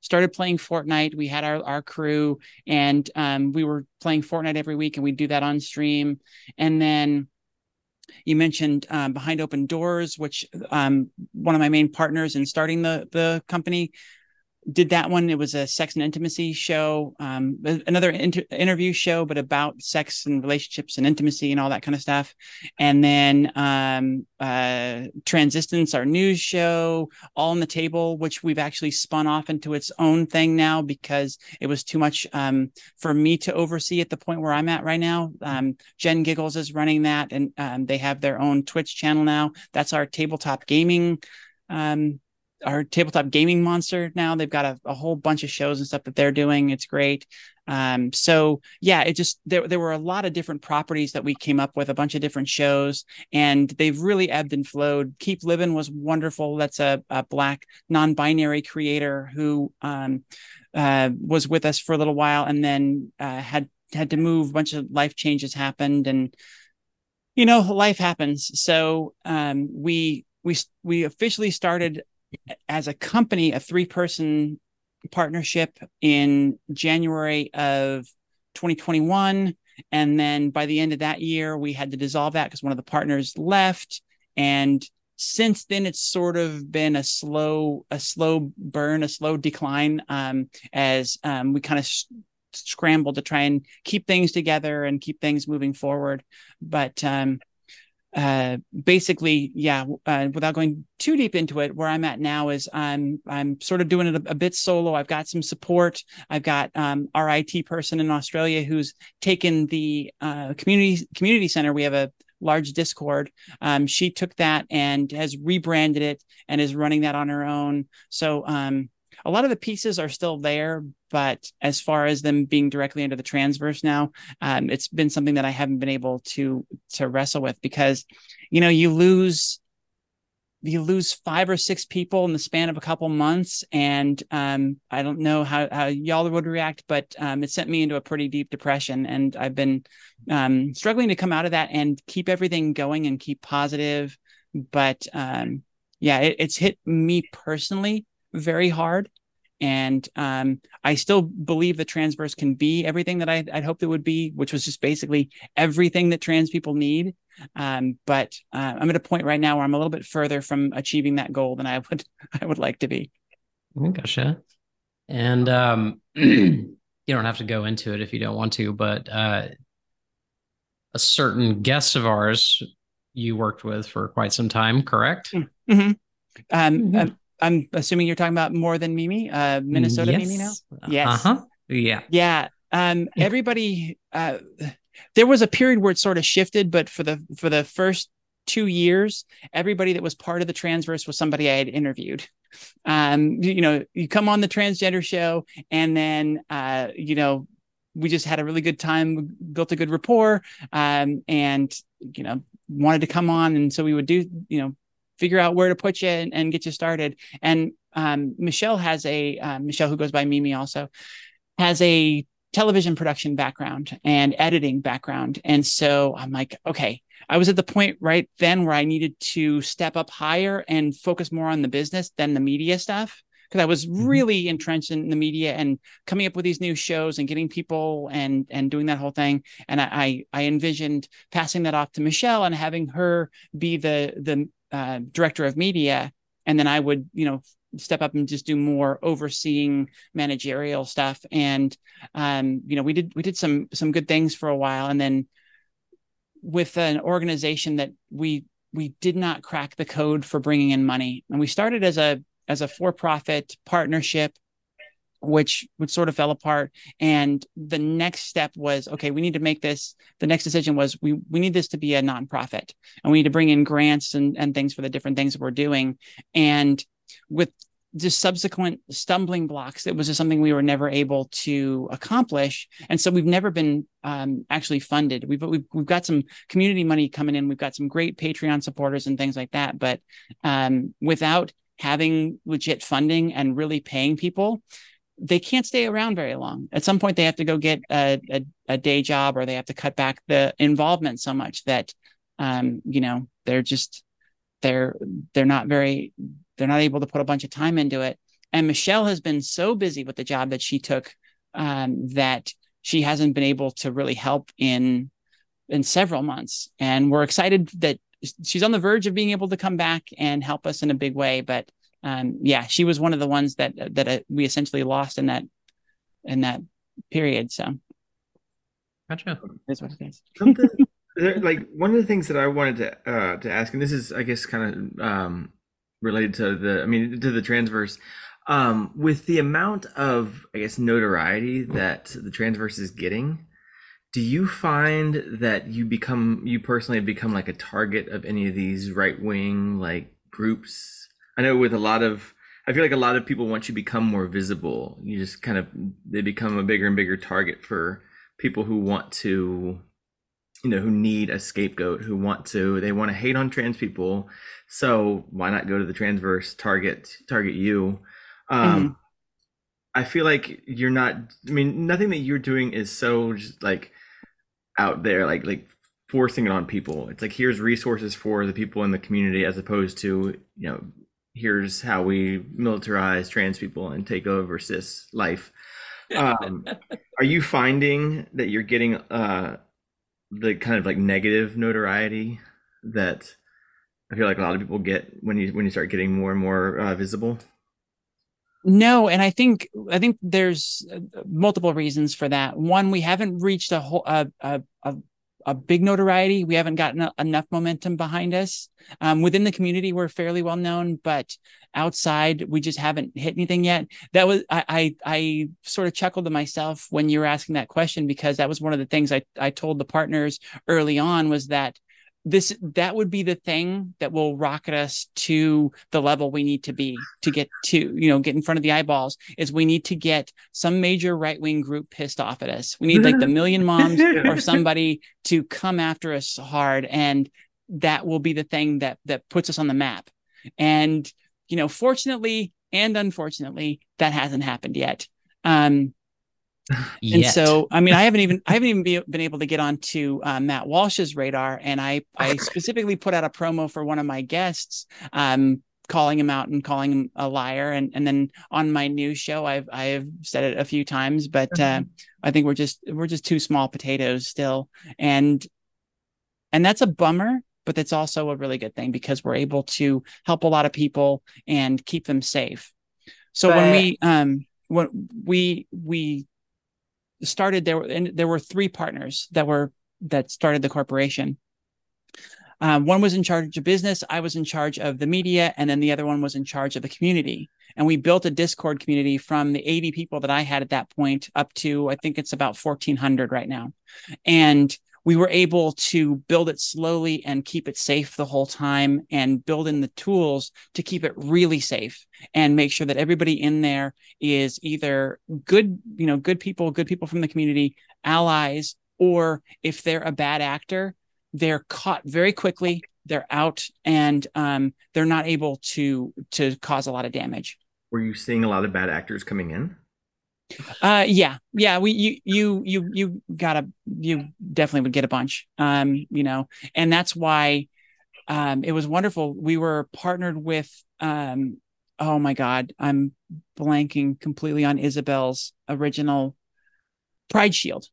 started playing Fortnite. We had our, our crew and um, we were playing Fortnite every week and we'd do that on stream. And then you mentioned um, Behind Open Doors, which um, one of my main partners in starting the, the company did that one. It was a sex and intimacy show, um, another inter- interview show, but about sex and relationships and intimacy and all that kind of stuff. And then um, uh, Transistence, our news show, All on the Table, which we've actually spun off into its own thing now because it was too much um, for me to oversee at the point where I'm at right now. Um, Jen Giggles is running that, and um, they have their own Twitch channel now. That's our tabletop gaming um, our tabletop gaming monster now. They've got a, a whole bunch of shows and stuff that they're doing. It's great. Um so yeah it just there, there were a lot of different properties that we came up with a bunch of different shows and they've really ebbed and flowed. Keep living was wonderful. That's a, a black non-binary creator who um uh was with us for a little while and then uh had had to move. A bunch of life changes happened and you know life happens. So um we we we officially started as a company a three person partnership in January of 2021 and then by the end of that year we had to dissolve that because one of the partners left. And since then it's sort of been a slow a slow burn a slow decline um, as um, we kind of s- scrambled to try and keep things together and keep things moving forward. But um, uh basically yeah uh, without going too deep into it where i'm at now is i'm i'm sort of doing it a, a bit solo. I've got some support. I've got um our it person in australia who's taken the uh community community center. We have a large discord. Um she took that and has rebranded it and is running that on her own. So um a lot of the pieces are still there but as far as them being directly into the transverse now um, it's been something that I haven't been able to to wrestle with because you know you lose you lose five or six people in the span of a couple months and um, I don't know how, how y'all would react but um, it sent me into a pretty deep depression and I've been um, struggling to come out of that and keep everything going and keep positive. But um, yeah it, it's hit me personally very hard and um, I still believe that transverse can be everything that I, I'd hoped it would be, which was just basically everything that trans people need. Um, but uh, I'm at a point right now where I'm a little bit further from achieving that goal than I would I would like to be. Gotcha. And um, you don't have to go into it if you don't want to, but uh, a certain guest of ours you worked with for quite some time, correct? Mm-hmm. Um, Mhm. I'm, assuming you're talking about more than Mimi, uh, Minnesota Mimi now. Yes. Uh-huh. Yeah. Yeah. Um, everybody, uh, there was a period where it sort of shifted, but for the for the first two years, everybody that was part of the transverse was somebody I had interviewed. Um, you, you know, you come on the transgender show, and then uh, you know, we just had a really good time, built a good rapport, um, and you know, wanted to come on, and so we would do, you know, figure out where to put you and, and get you started. And um, Michelle has a uh, Michelle who goes by Mimi also has a television production background and editing background. And so I'm like, okay, I was at the point right then where I needed to step up higher and focus more on the business than the media stuff. Because I was mm-hmm. really entrenched in the media and coming up with these new shows and getting people and and doing that whole thing. And I I, I envisioned passing that off to Michelle and having her be the the uh, director of media, and then I would you know step up and just do more overseeing managerial stuff. And um, you know we did we did some some good things for a while. And then with an organization that we we did not crack the code for bringing in money and we started as a as a for-profit partnership which which sort of fell apart. And the next step was okay we need to make this the next decision was we we need this to be a nonprofit. And we need to bring in grants and and things for the different things that we're doing. And with just subsequent stumbling blocks it was just something we were never able to accomplish. And so we've never been um, actually funded. We've, we've we've got some community money coming in. We've got some great patreon supporters and things like that. But um, without having legit funding and really paying people they can't stay around very long at some point they have to go get a, a, a day job or they have to cut back the involvement so much that um, you know they're just they're they're not very they're not able to put a bunch of time into it. And Michelle has been so busy with the job that she took um, that she hasn't been able to really help in in several months. And we're excited that she's on the verge of being able to come back and help us in a big way. But um, yeah, she was one of the ones that that uh, we essentially lost in that in that period. So, gotcha. That's what it is. like one of the things that I wanted to uh, to ask, and this is, I guess, kind of um, related to the, I mean, to the transverse. Um, with the amount of, I guess, notoriety that the transverse is getting, do you find that you become, you personally have become like a target of any of these right wing like groups? I know with a lot of, I feel like a lot of people once you become more visible, you just kind of they become a bigger and bigger target for people who want to you know who need a scapegoat who want to they want to hate on trans people. So why not go to the transverse target target you? Um mm-hmm. i feel like you're not i mean nothing that you're doing is so just like out there like like forcing it on people. It's like here's resources for the people in the community as opposed to you know here's how we militarize trans people and take over cis life um are you finding that you're getting uh the kind of like negative notoriety that I feel like a lot of people get when you when you start getting more and more uh, visible? No, and I think I think there's uh, multiple reasons for that. One, we haven't reached a whole a a, a, a big notoriety. We haven't gotten enough momentum behind us. Um, within the community, we're fairly well known, but outside, we just haven't hit anything yet. That was I, I I sort of chuckled to myself when you were asking that question because that was one of the things I I told the partners early on was that this that would be the thing that will rocket us to the level we need to be to get to you know get in front of the eyeballs is we need to get some major right-wing group pissed off at us. We need like the million moms or somebody to come after us hard and that will be the thing that that puts us on the map. And you know fortunately and unfortunately that hasn't happened yet. Um and so, I mean, I haven't even I haven't even be, been able to get onto uh, Matt Walsh's radar, and I I specifically put out a promo for one of my guests, um, calling him out and calling him a liar, and and then on my new show, I've I've said it a few times, but uh, I think we're just we're just two small potatoes still, and and that's a bummer, but that's also a really good thing because we're able to help a lot of people and keep them safe. So but... when we um when we we started there and there were three partners that were that started the corporation. Um, one was in charge of business i was in charge of the media and then the other one was in charge of the community. And we built a discord community from the 80 people that i had at that point up to i think it's about 1400 right now. And we were able to build it slowly and keep it safe the whole time and build in the tools to keep it really safe and make sure that everybody in there is either good you know good people good people from the community allies or if they're a bad actor they're caught very quickly they're out and um, they're not able to to cause a lot of damage. Were you seeing a lot of bad actors coming in uh yeah yeah we you you you you gotta you definitely would get a bunch um you know and that's why um it was wonderful. We were partnered with um oh my god i'm blanking completely on isabel's original pride shield.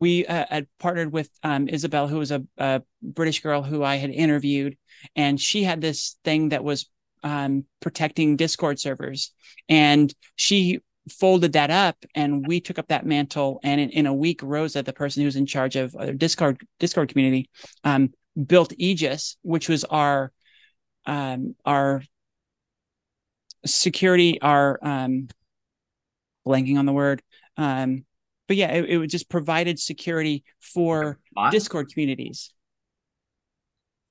We uh, had partnered with um, Isabel, who was a, a, British girl who I had interviewed, and she had this thing that was um, protecting Discord servers, and she folded that up, and we took up that mantle. And in, in a week, Rosa, the person who's in charge of uh, Discord Discord community, um, built Aegis, which was our um, our security, our um, blanking on the word. Um, but yeah, it, it just provided security for Discord communities.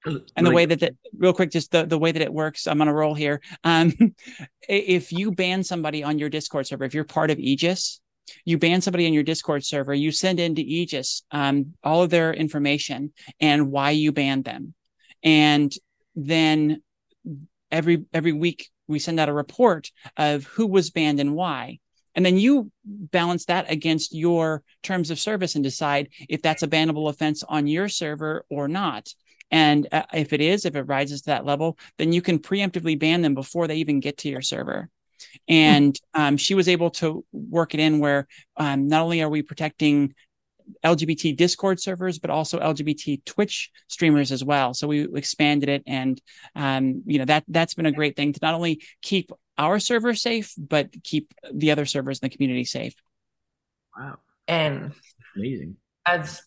And the way that that real quick, just the, the way that it works, I'm on a roll here. Um, if you ban somebody on your Discord server, if you're part of Aegis, you ban somebody on your Discord server, you send into Aegis um, all of their information and why you banned them. And then every every week we send out a report of who was banned and why. And then you balance that against your terms of service and decide if that's a bannable offense on your server or not. And uh, if it is, if it rises to that level, then you can preemptively ban them before they even get to your server. And um, she was able to work it in where um, not only are we protecting LGBT Discord servers, but also LGBT Twitch streamers as well. So we expanded it, and um, you know that that's been a great thing to not only keep our server safe, but keep the other servers in the community safe. Wow. And amazing. As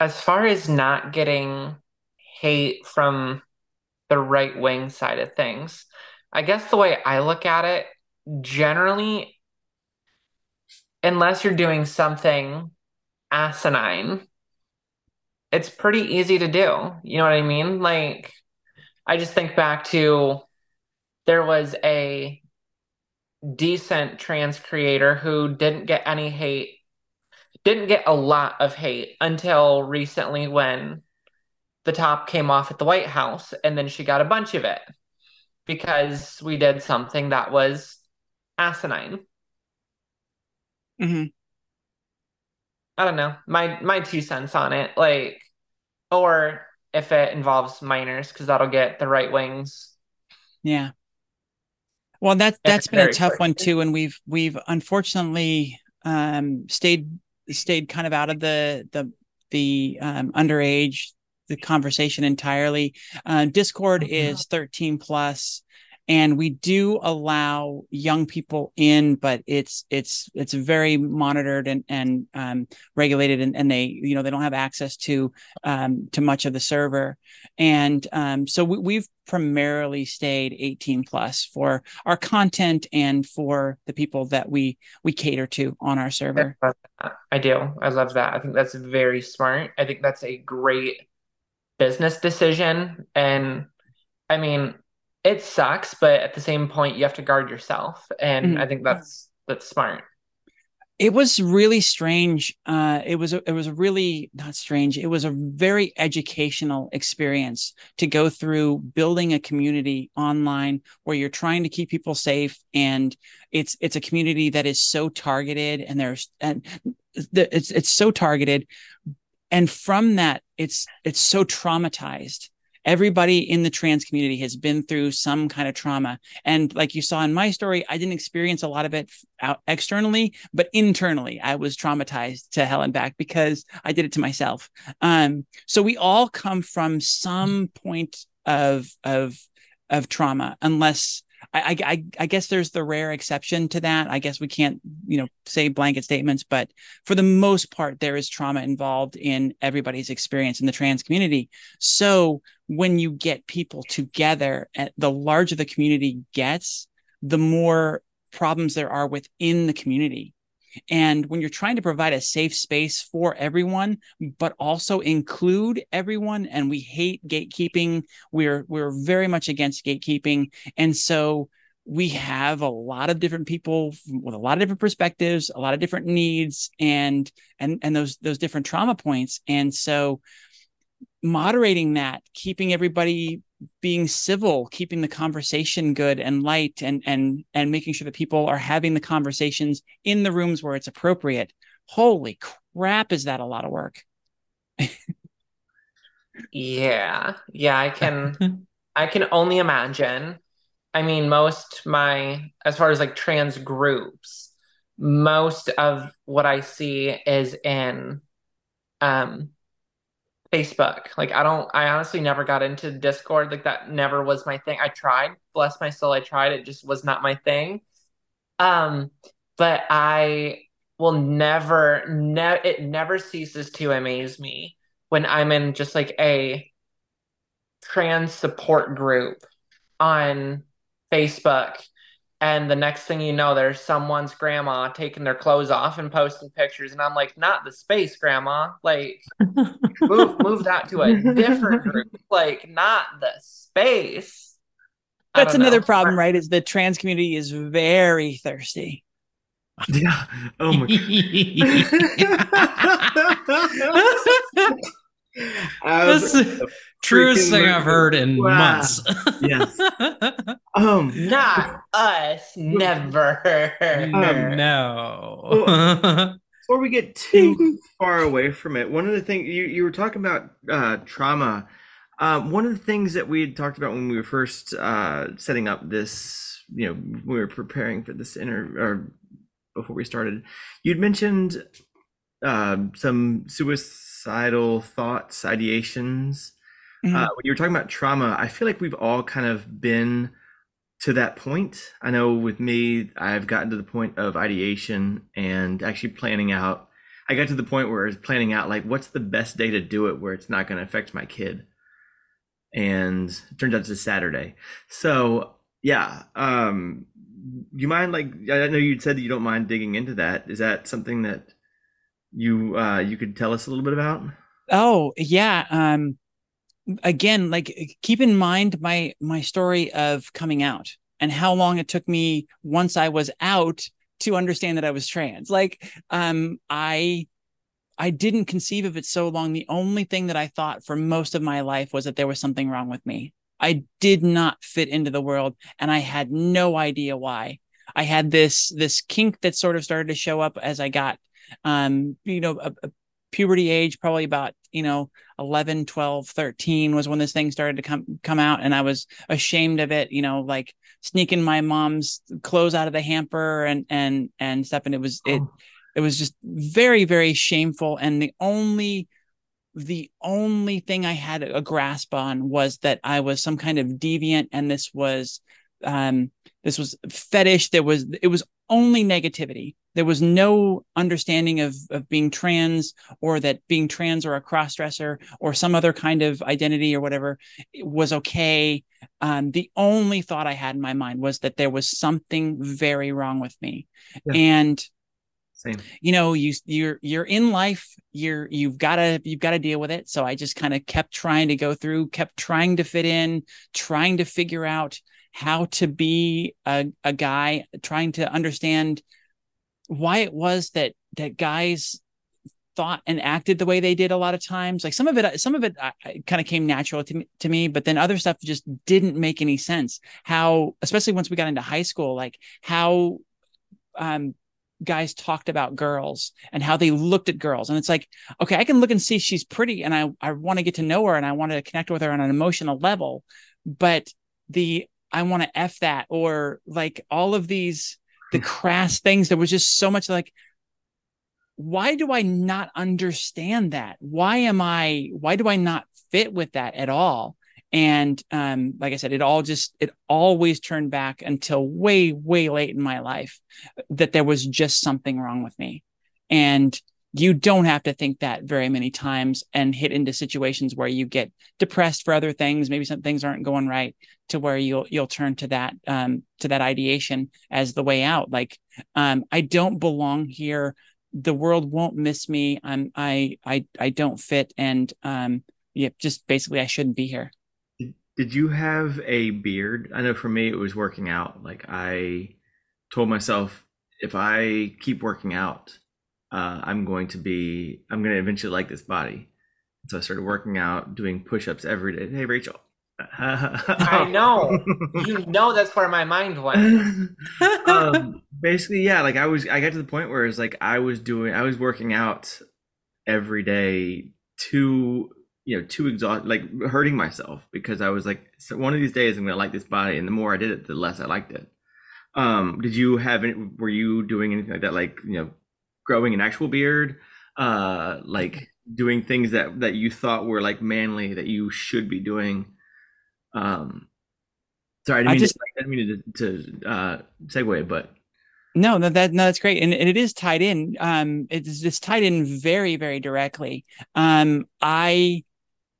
as far as not getting hate from the right wing side of things, I guess the way I look at it, generally, unless you're doing something asinine, it's pretty easy to do. You know what I mean? Like, I just think back to there was a decent trans creator who didn't get any hate, didn't get a lot of hate until recently when the top came off at the White House, and then she got a bunch of it because we did something that was asinine. Mm-hmm. I don't know. My my two cents on it, like, or if it involves minors, because that'll get the right wings. Yeah. Well, that that's been a tough one too, and we've we've unfortunately um, stayed stayed kind of out of the the the um, underage the conversation entirely. Uh, Discord mm-hmm. is 13 plus and we do allow young people in but it's it's it's very monitored and and um, regulated and, and they you know they don't have access to um, to much of the server. And um, so we, have primarily stayed 18 plus for our content and for the people that we we cater to on our server. I do. I love that. I think that's very smart. I think that's a great business decision and i mean it sucks, but at the same point, you have to guard yourself, and mm-hmm. I think that's that's smart. It was really strange. Uh, it was a, it was a really not strange. It was a very educational experience to go through building a community online where you're trying to keep people safe, and it's it's a community that is so targeted, and there's and the, it's it's so targeted, and from that, it's it's so traumatized everybody in the trans community has been through some kind of trauma. And like you saw in my story, I didn't experience a lot of it out externally, but internally, I was traumatized to hell and back because I did it to myself. Um, so we all come from some point of of of trauma, unless I, I, I guess there's the rare exception to that. I guess we can't, you know, say blanket statements, but for the most part, there is trauma involved in everybody's experience in the trans community. So when you get people together, eh, the larger the community gets, the more problems there are within the community. And when you're trying to provide a safe space for everyone, but also include everyone, and we hate gatekeeping, we're we're very much against gatekeeping. And so we have a lot of different people with a lot of different perspectives, a lot of different needs and and and those those different trauma points. And so moderating that, keeping everybody being civil, keeping the conversation good and light and and and making sure that people are having the conversations in the rooms where it's appropriate. Holy crap, is that a lot of work? yeah. Yeah, I can I can only imagine. I mean, most my as far as like trans groups, most of what I see is in um Facebook. Like I don't I honestly never got into Discord. Like that never was my thing. I tried. Bless my soul, I tried. It just was not my thing. Um, but I will never ne- it never ceases to amaze me when I'm in just like a trans support group on Facebook and the next thing you know there's someone's grandma taking their clothes off and posting pictures. And i'm like not the space grandma. Like move move that to a different group like not the space. That's another know. problem right is the trans community is very thirsty. Yeah. Oh my um, truest thing I've heard in wow. months. yes. Um, not us. Never. Um, no. Well, before we get too far away from it, one of the things you, you were talking about uh, trauma. Um, one of the things that we had talked about when we were first uh, setting up this, you know, we were preparing for this inter or before we started, you'd mentioned uh, some suicidal thoughts, ideations. Mm-hmm. Uh, when you were talking about trauma, I feel like we've all kind of been to that point. I know with me, I've gotten to the point of ideation and actually planning out. I got to the point where I was planning out like what's the best day to do it where it's not going to affect my kid. And it turns out it's a Saturday. So yeah, um, you mind like I know you said that you don't mind digging into that. Is that something that you uh, you could tell us a little bit about? Oh yeah. Um, again like keep in mind my my story of coming out and how long it took me once i was out to understand that i was trans like um i i didn't conceive of it so long the only thing that i thought for most of my life was that there was something wrong with me i did not fit into the world and i had no idea why i had this this kink that sort of started to show up as i got um you know a, a puberty age probably about you know 11 12 13 was when this thing started to come come out and i was ashamed of it you know like sneaking my mom's clothes out of the hamper and and and stuff and it was it oh. it was just very very shameful and the only the only thing i had a grasp on was that i was some kind of deviant and this was um this was fetish there was it was only negativity. There was no understanding of, of being trans or that being trans or a crossdresser or some other kind of identity or whatever was okay. Um, the only thought I had in my mind was that there was something very wrong with me. Yeah. And same. You know, you you're you're in life, you're you've gotta you've gotta deal with it. So I just kind of kept trying to go through, kept trying to fit in, trying to figure out how to be a, a guy, trying to understand why it was that that guys thought and acted the way they did a lot of times. Like some of it, some of it kind of came natural to me, to me, but then other stuff just didn't make any sense. How, especially once we got into high school, like how um, guys talked about girls and how they looked at girls. And it's like, okay, I can look and see she's pretty and I, I want to get to know her and I want to connect with her on an emotional level. But the I want to F that or like all of these the crass things. There was just so much like why do I not understand that? Why am I why do I not fit with that at all? And um, like I said, it all just it always turned back until way, way late in my life that there was just something wrong with me. And you don't have to think that very many times and hit into situations where you get depressed for other things. Maybe some things aren't going right to where you'll you'll turn to that um to that ideation as the way out. Like um i don't belong here. The world won't miss me. I'm i i i don't fit and um yeah just basically i shouldn't be here. Did you have a beard? I know for me it was working out. Like i told myself if i keep working out uh, I'm going to be, I'm going to eventually like this body. So I started working out, doing push-ups every day. Hey, Rachel. I know. you know that's where my mind went. um, basically, yeah. Like I was, I got to the point where it's like I was doing, I was working out every day to, you know, too exhausted, like hurting myself because I was like, so one of these days I'm gonna like this body, and the more I did it, the less I liked it. Um, did you have any? Were you doing anything like that? Like you know, growing an actual beard, uh, like doing things that that you thought were like manly that you should be doing. Um, sorry, I didn't mean, just, to, I didn't mean to, to uh, segue, but no, no, that no, that's great, and, and it is tied in. Um, it's it's tied in very, very directly. Um, I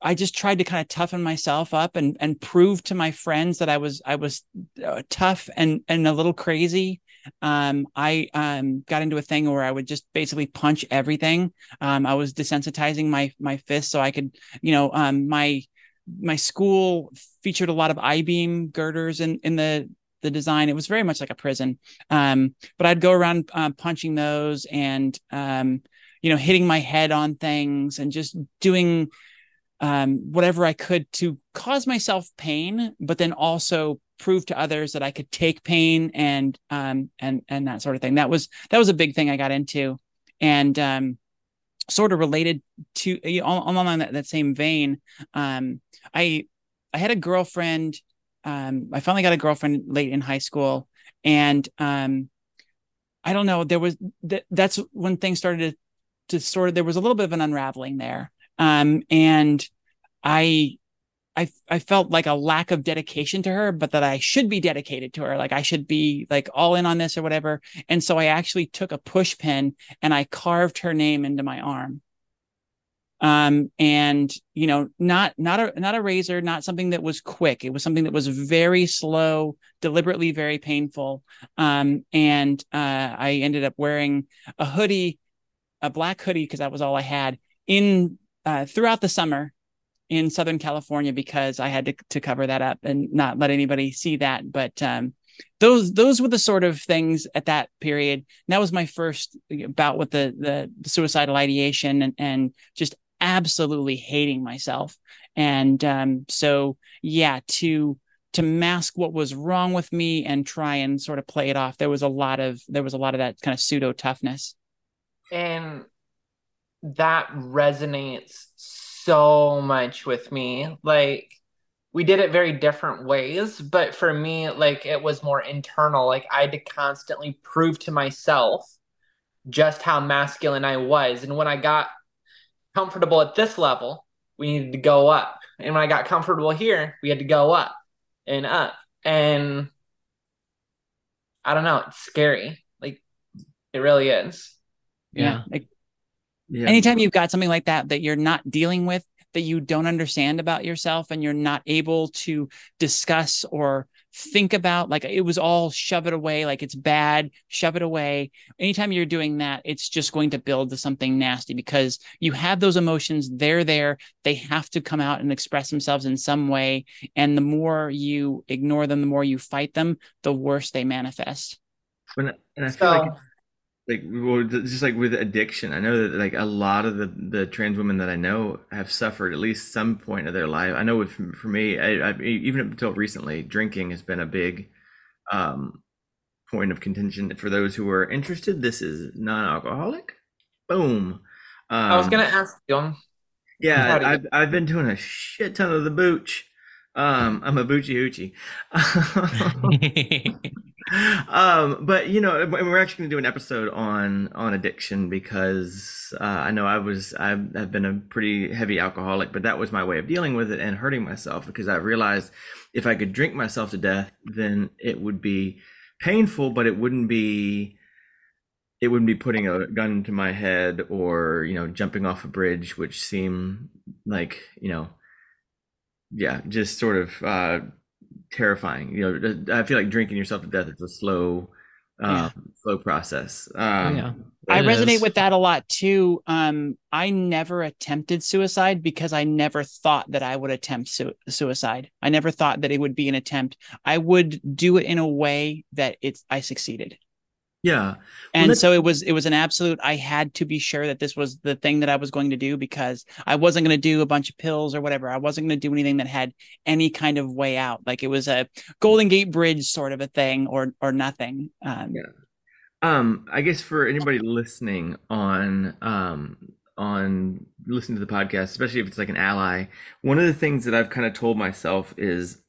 I just tried to kind of toughen myself up and and prove to my friends that I was I was uh, tough and and a little crazy um, I um, got into a thing where I would just basically punch everything. Um, I was desensitizing my my fists so I could, you know, um, my my school featured a lot of I-beam girders in in the the design. It was very much like a prison. Um, but I'd go around uh, punching those and um, you know hitting my head on things and just doing um, whatever I could to cause myself pain, but then also prove to others that I could take pain and um and and that sort of thing. That was that was a big thing I got into, and um, sort of related to along that, that same vein. Um, I I had a girlfriend. Um, I finally got a girlfriend late in high school, and um, I don't know. There was th- that's when things started to, to sort of there was a little bit of an unraveling there. Um, and I I I felt like a lack of dedication to her, but that I should be dedicated to her. Like I should be like all in on this or whatever. And so I actually took a push pin and I carved her name into my arm. Um, and you know, not not a not a razor, not something that was quick. It was something that was very slow, deliberately very painful. Um, and uh, I ended up wearing a hoodie, a black hoodie, because that was all I had in uh, throughout the summer in Southern California because I had to, to cover that up and not let anybody see that. But um, those those were the sort of things at that period. And that was my first bout with the the, the suicidal ideation and, and just absolutely hating myself. And um, so yeah, to to mask what was wrong with me and try and sort of play it off, there was a lot of there was a lot of that kind of pseudo toughness. And that resonates so much with me. Like we did it very different ways, but for me, like it was more internal. Like I had to constantly prove to myself just how masculine I was. And when I got comfortable at this level, we needed to go up. And when I got comfortable here, we had to go up and up. And I don't know, it's scary. Like it really is. Yeah. yeah. Yeah. Anytime you've got something like that that you're not dealing with, that you don't understand about yourself, and you're not able to discuss or think about, like it was all shove it away, like it's bad, shove it away. Anytime you're doing that, it's just going to build to something nasty because you have those emotions, they're there, they have to come out and express themselves in some way. And the more you ignore them, the more you fight them, the worse they manifest. and I feel so, like like well just like with addiction i know that like a lot of the the trans women that i know have suffered at least some point of their life. I know with for me I, I, even until recently drinking has been a big um point of contention for those who are interested. This is non-alcoholic. Boom. Um, i was gonna ask you yeah I've, I've been doing a shit ton of the booch. Um i'm a boochy hoochie um, but you know, we're actually going to do an episode on on addiction because uh, I know I was I've, been a pretty heavy alcoholic, but that was my way of dealing with it and hurting myself because I realized if I could drink myself to death, then it would be painful, but it wouldn't be it wouldn't be putting a gun to my head or you know jumping off a bridge which seem like you know yeah just sort of uh terrifying you know i feel like drinking yourself to death is a slow um Yeah. slow process um yeah. I resonate is. with that a lot too. Um, I never attempted suicide because I never thought that I would attempt su- suicide. I never thought that it would be an attempt. I would do it in a way that it's I succeeded. Yeah And so it was it was an absolute I had to be sure that this was the thing that I was going to do because I wasn't going to do a bunch of pills or whatever. I wasn't going to do anything that had any kind of way out. Like it was a Golden Gate Bridge sort of a thing or or nothing. Um, Yeah. Um, I guess for anybody listening on um on listening to the podcast, especially if it's like an ally, one of the things that I've kind of told myself is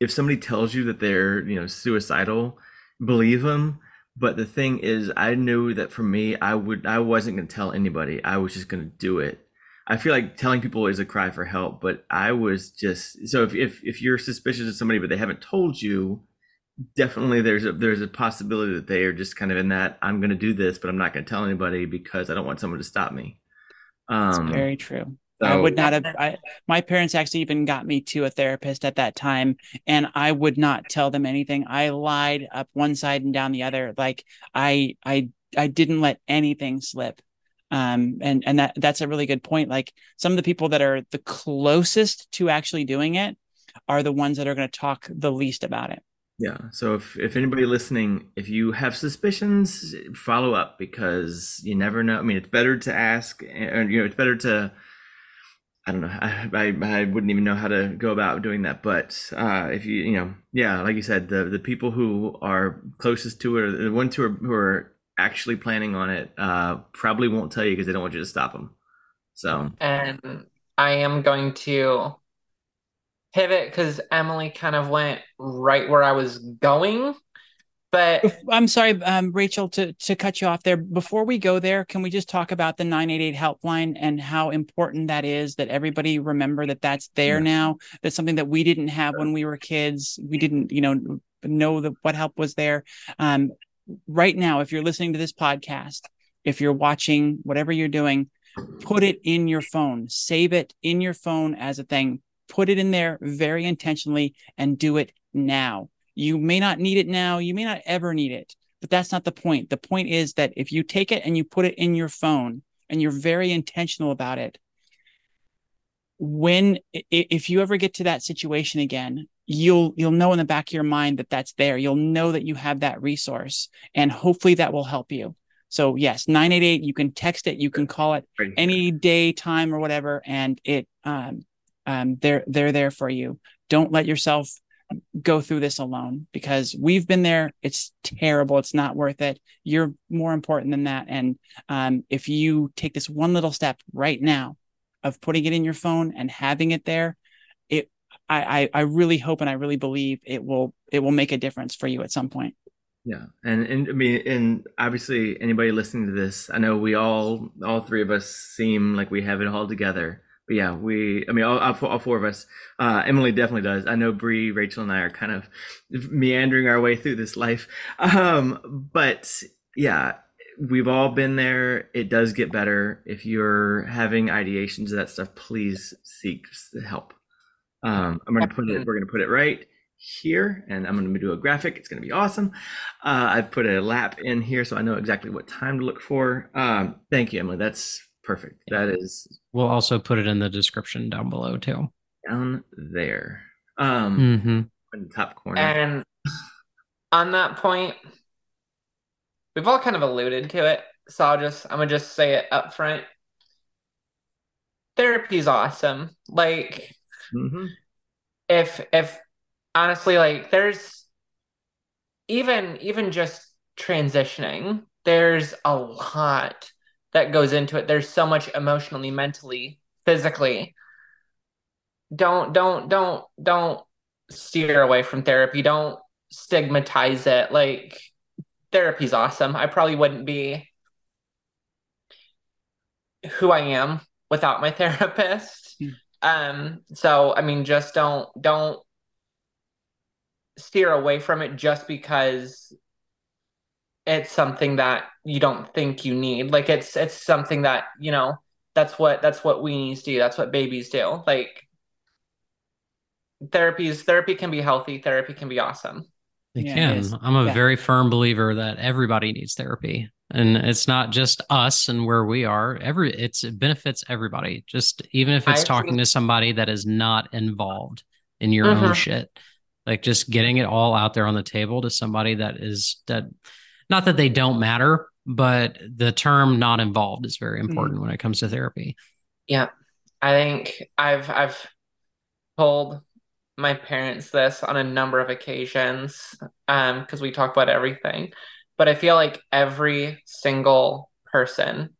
if somebody tells you that they're, you know, suicidal, believe them. But the thing is, I knew that for me, I would I wasn't going to tell anybody. I was just going to do it. I feel like telling people is a cry for help, but I was just so if if if you're suspicious of somebody but they haven't told you, definitely there's a there's a possibility that they are just kind of in that I'm going to do this, but I'm not going to tell anybody because I don't want someone to stop me. Um, very true. I would not have. I, my parents actually even got me to a therapist at that time, and I would not tell them anything. I lied up one side and down the other. Like I, I, I didn't let anything slip. Um, and and that that's a really good point. Like some of the people that are the closest to actually doing it are the ones that are going to talk the least about it. Yeah. So if if anybody listening, if you have suspicions, follow up because you never know. I mean, it's better to ask, and you know, it's better to. I don't know. I, I I wouldn't even know how to go about doing that. But uh, if you you know, yeah, like you said, the the people who are closest to it, or the ones who are who are actually planning on it, uh, probably won't tell you because they don't want you to stop them. So And I am going to pivot because Emily kind of went right where I was going. But I'm sorry, um, Rachel, to to cut you off there. Before we go there, can we just talk about the 988 helpline and how important that is? That everybody remember that that's there Yeah. now. That's something that we didn't have when we were kids. We didn't, you know, know that what help was there. Um, right now, if you're listening to this podcast, if you're watching, whatever you're doing, put it in your phone. Save it in your phone as a thing. Put it in there very intentionally and do it now. You may not need it now. You may not ever need it, but that's not the point. The point is that if you take it and you put it in your phone and you're very intentional about it, when if you ever get to that situation again, you'll you'll know in the back of your mind that that's there. You'll know that you have that resource, and hopefully that will help you. So yes, nine eight eight. You can text it. You can call it any day, time, or whatever, and it um um they're they're there for you. Don't let yourself go through this alone because we've been there. It's terrible. It's not worth it. You're more important than that. And um, if you take this one little step right now of putting it in your phone and having it there, it I, I I really hope and I really believe it will it will make a difference for you at some point. Yeah, and and I mean, and obviously, anybody listening to this, I know we all, all three of us, seem like we have it all together. But yeah, we, I mean, all, all, four, all four of us. Uh, Emily definitely does. I know Bree, Rachel, and I are kind of meandering our way through this life. Um, but yeah, we've all been there. It does get better. If you're having ideations of that stuff, please seek help. Um, I'm going to put it. We're going to put it right here, and I'm going to do a graphic. It's going to be awesome. Uh, I've put a lap in here, so I know exactly what time to look for. Um, thank you, Emily. That's perfect. That is We'll also put it in the description down below too. down there, um, Mm-hmm. in the top corner. and on that point, we've all kind of alluded to it, so I'll just I'm gonna just say it up front. Therapy's awesome. Like Mhm. if if honestly like there's even even just transitioning there's a lot that goes into it. There's so much emotionally mentally physically. Don't don't don't don't steer away from therapy. Don't stigmatize it. Like therapy's awesome. I probably wouldn't be who i am without my therapist. Hmm. um so i mean just don't don't steer away from it just because it's something that you don't think you need. Like it's it's something that, you know, that's what that's what weenies do. That's what babies do. Like therapies therapy can be healthy, therapy can be awesome. It Yeah, can. is. I'm a Yeah. very firm believer that everybody needs therapy. And it's not just us and where we are. Every it's it benefits everybody. Just even if it's I talking think- to somebody that is not involved in your own Mhm. shit. Like just getting it all out there on the table to somebody that is that not that they don't matter, but the term not involved is very important when it comes to therapy. Yeah. I think I've I've told my parents this on a number of occasions um because we talk about everything. But I feel like every single person,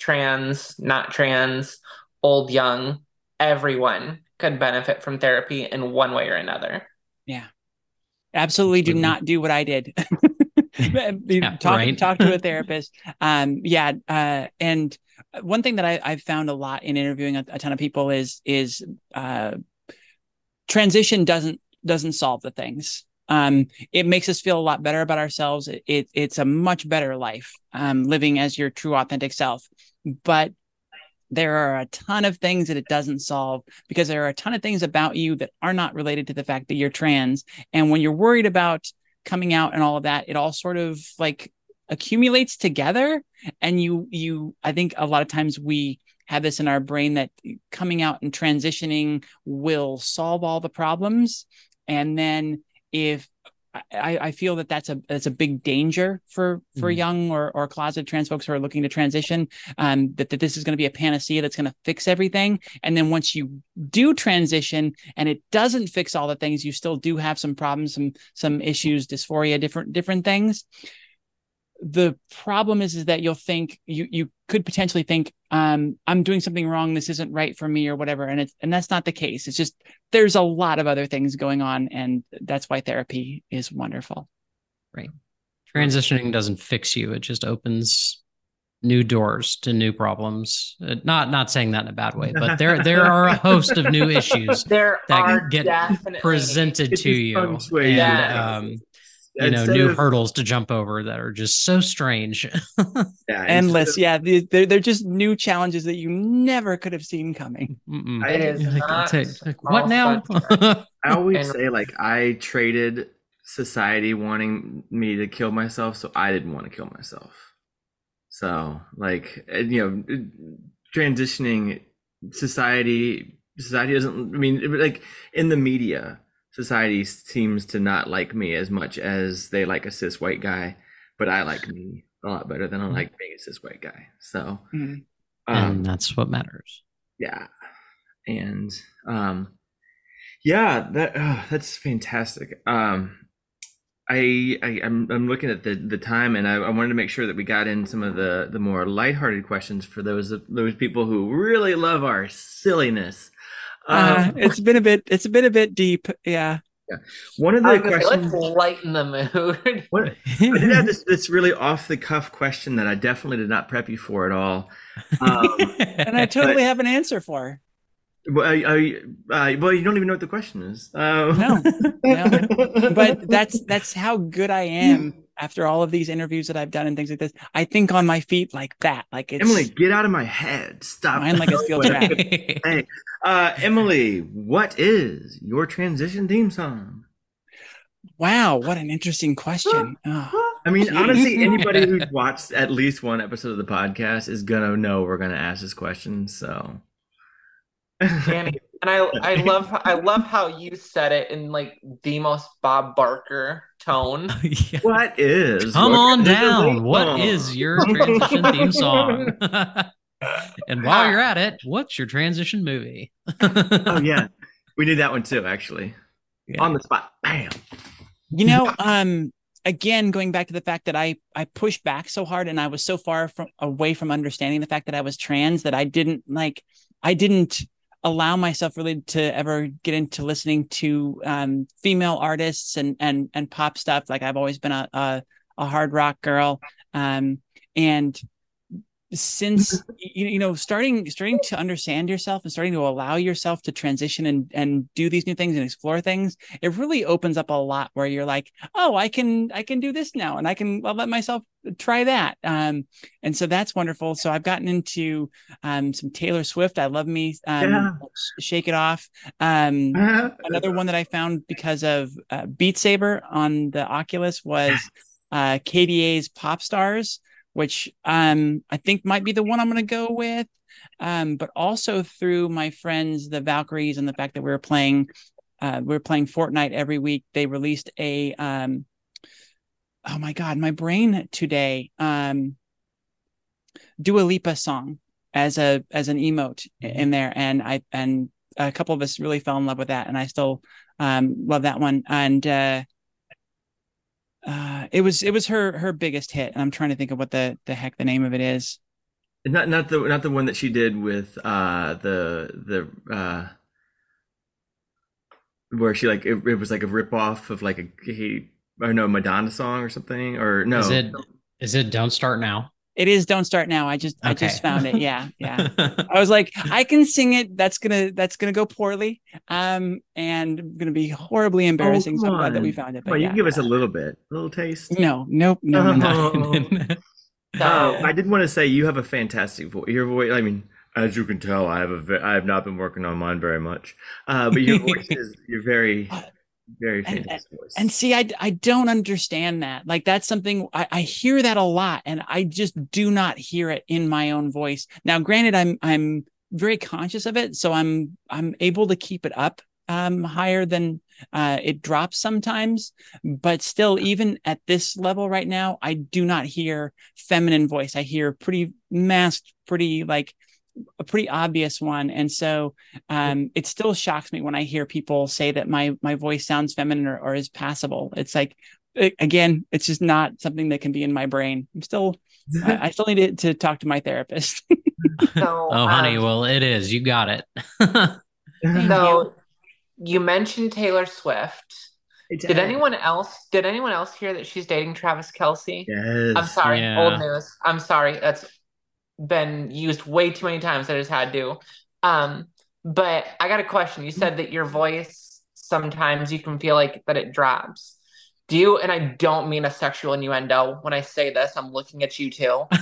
trans, not trans, old, young, everyone could benefit from therapy in one way or another. Yeah absolutely do Absolutely. not do what I did. Yeah, talk right. talk to a therapist. Um, yeah, uh, and one thing that I, I've found a lot in interviewing a, a ton of people is is uh, transition doesn't doesn't solve the things. Um, it makes us feel a lot better about ourselves. It, it it's a much better life um, living as your true authentic self, but there are a ton of things that it doesn't solve because there are a ton of things about you that are not related to the fact that you're trans and when you're worried about coming out and all of that it all sort of like accumulates together. And you you i think a lot of times we have this in our brain that coming out and transitioning will solve all the problems. And then if I, I feel that that's a that's a big danger for for Mhm. young or or closet trans folks who are looking to transition. Um, that, that this is going to be a panacea that's going to fix everything. And then once you do transition and it doesn't fix all the things, you still do have some problems, some some issues, dysphoria, different different things. The problem is is that you'll think you you could potentially think um, I'm doing something wrong. This isn't right for me or whatever, and it's and that's not the case. It's just there's a lot of other things going on, and that's why therapy is wonderful. Right transitioning doesn't fix you. It just opens new doors to new problems. Uh, not not saying that in a bad way, but there there are a host of new issues There that are get definitely presented It's to you, and Yeah. um, you know, new of- hurdles to jump over that are just so strange. yeah, Endless, instead yeah. They're they're just new challenges that you never could have seen coming. It is You're like, not like, what now? I always And- say like I traded society wanting me to kill myself, so I didn't want to kill myself. So like and, you know, transitioning society society doesn't. I mean, like in the media, society seems to not like me as much as they like a cis white guy, but I like me a lot better than I like being a cis white guy. So, Mhm. um, and that's what matters. yeah and um yeah that oh, that's fantastic um I, I I'm I'm looking at the the time and I, I wanted to make sure that we got in some of the the more lighthearted questions for those those people who really love our silliness. Uh, Um, it's been a bit. It's been a bit deep. Yeah. Yeah. one of the was say, questions let's lighten the mood. what, I did have this this really off the cuff question that I definitely did not prep you for at all. Um, And I totally have an answer for. well, I, I, uh, well, you don't even know what the question is. Um, No, no. But that's that's how good I am after all of these interviews that I've done and things like this. I think on my feet like that. Like it's Emily, get out of my head. Stop. mine like a steel trap. Hey, uh, Emily, what is your transition theme song? Wow, what an interesting question. Oh, I mean, honestly, anybody who's watched at least one episode of the podcast is gonna know we're gonna ask this question. So, Danny. And I I love I love how you said it in like the most Bob Barker tone. Yeah. what is? Come your on transition down. theme What song? is your transition theme song? and while you're at it, what's your transition movie? Oh yeah, we did that one too. Actually, Yeah. on the spot. Bam. you know, um, again, going back to the fact that I I pushed back so hard and I was so far from away from understanding the fact that I was trans that I didn't like I didn't allow myself really to ever get into listening to um female artists and and and pop stuff. Like I've always been a a, a hard rock girl. Um and since you, you know starting starting to understand yourself and starting to allow yourself to transition and and do these new things and explore things it really opens up a lot where you're like oh i can i can do this now and i can i'll let myself try that. Um and so that's wonderful. So i've gotten into um some taylor swift i love me um Yeah. shake it off. Um another one that I found because of uh, Beat Saber on the Oculus was uh, KDA's Pop Stars, which um, I think might be the one I'm going to go with. Um, but also through my friends, the Valkyries, and the fact that we were playing, uh, we were playing Fortnite every week. They released a, um, oh my god, my brain today, um, Dua Lipa song as a as an emote in there, and I and a couple of us really fell in love with that, and I still um, love that one. And uh, uh, it was it was her her biggest hit, and I'm trying to think of what the the heck the name of it is. Not not the not the one that she did with uh the the uh where she like it, it was like a rip off of like a he or no Madonna song or something or no Is it is it Don't Start Now? It is "Don't Start Now." I just I just found it. Yeah, yeah. I was like, I can sing it. That's gonna that's gonna go poorly, um, and gonna be horribly embarrassing. so I'm come glad that we found it. But Well, you yeah. can give us a little bit, a little taste. no, nope, no, no, no. So, Uh, I did want to say you have a fantastic voice. Your voice, I mean, as you can tell, I have a I have not been working on mine very much. Uh, but your voice is you're very, very And- voice. And see, I I don't understand that. Like that's something I, I hear that a lot, and I just do not hear it in my own voice. Now, granted, I'm I'm very conscious of it, so I'm I'm able to keep it up um higher than uh it drops sometimes but still even at this level right now i do not hear feminine voice i hear pretty masked pretty like a pretty obvious one and so um it still shocks me when i hear people say that my my voice sounds feminine or, or is passable it's like a- again it's just not something that can be in my brain i'm still I, I still need to, to talk to my therapist so Oh, honey, um, well, it is. You got it. so you mentioned Taylor Swift. Hey, Did anyone else? Did anyone else hear that she's dating Travis Kelce? Yes. I'm sorry, Yeah. old news. I'm sorry. That's been used way too many times. I just had to. Um, but I got a question. You said that your voice sometimes you can feel like that it drops. Do you? And I don't mean a sexual innuendo when I say this. I'm looking at you too.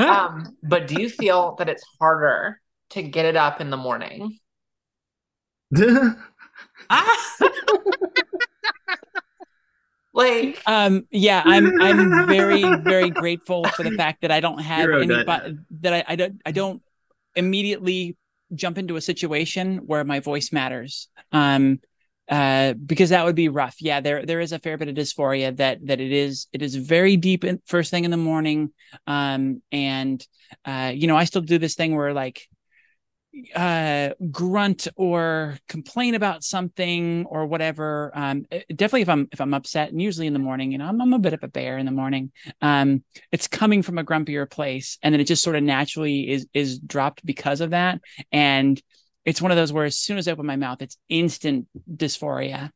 Um, but do you feel that it's harder to get it up in the morning? Like, Um, yeah, I'm I'm very very grateful for the fact that I don't have Hero any that- that I, I don't I don't immediately jump into a situation where my voice matters. Um, uh, because that would be rough. Yeah, there there is a fair bit of dysphoria that that it is it is very deep in first thing in the morning. Um, and uh, you know, I still do this thing where like uh grunt or complain about something or whatever um eh, definitely if i'm if i'm upset and usually in the morning you know I'm, I'm a bit of a bear in the morning um it's coming from a grumpier place and then it just sort of naturally is is dropped because of that and it's one of those where as soon as i open my mouth it's instant dysphoria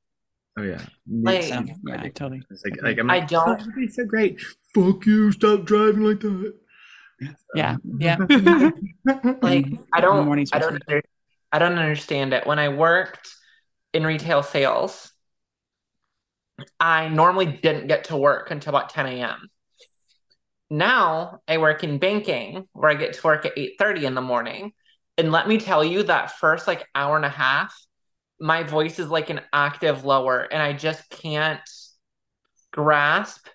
oh yeah. Like- so yeah totally It's like, like I'm I don't- "Oh, it's so great. Fuck you! Stop driving like that. Yeah yeah like mm-hmm. I don't, Morning I don't, under, I don't understand it. When I worked in retail sales, I normally didn't get to work until about 10 a.m. Now I work in banking where I get to work at 8:30 in the morning. And let me tell you that first like hour and a half, my voice is like an octave lower and I just can't grasp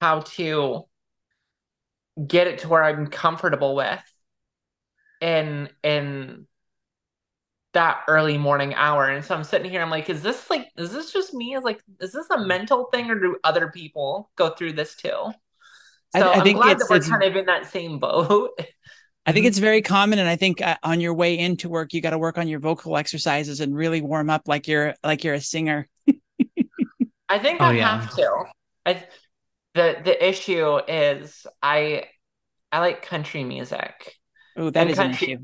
how to get it to where I'm comfortable with in in that early morning hour. And so I'm sitting here, I'm like, is this like is this just me? Is like, is this a mental thing or do other people go through this too? So I- I am think glad it's- that we're it's- kind of in that same boat. I think it's very common, and I think uh, on your way into work, you got to work on your vocal exercises and really warm up like you're like you're a singer. I think Oh, I yeah. have to. I the the issue is I I like country music. Oh, that And is an issue.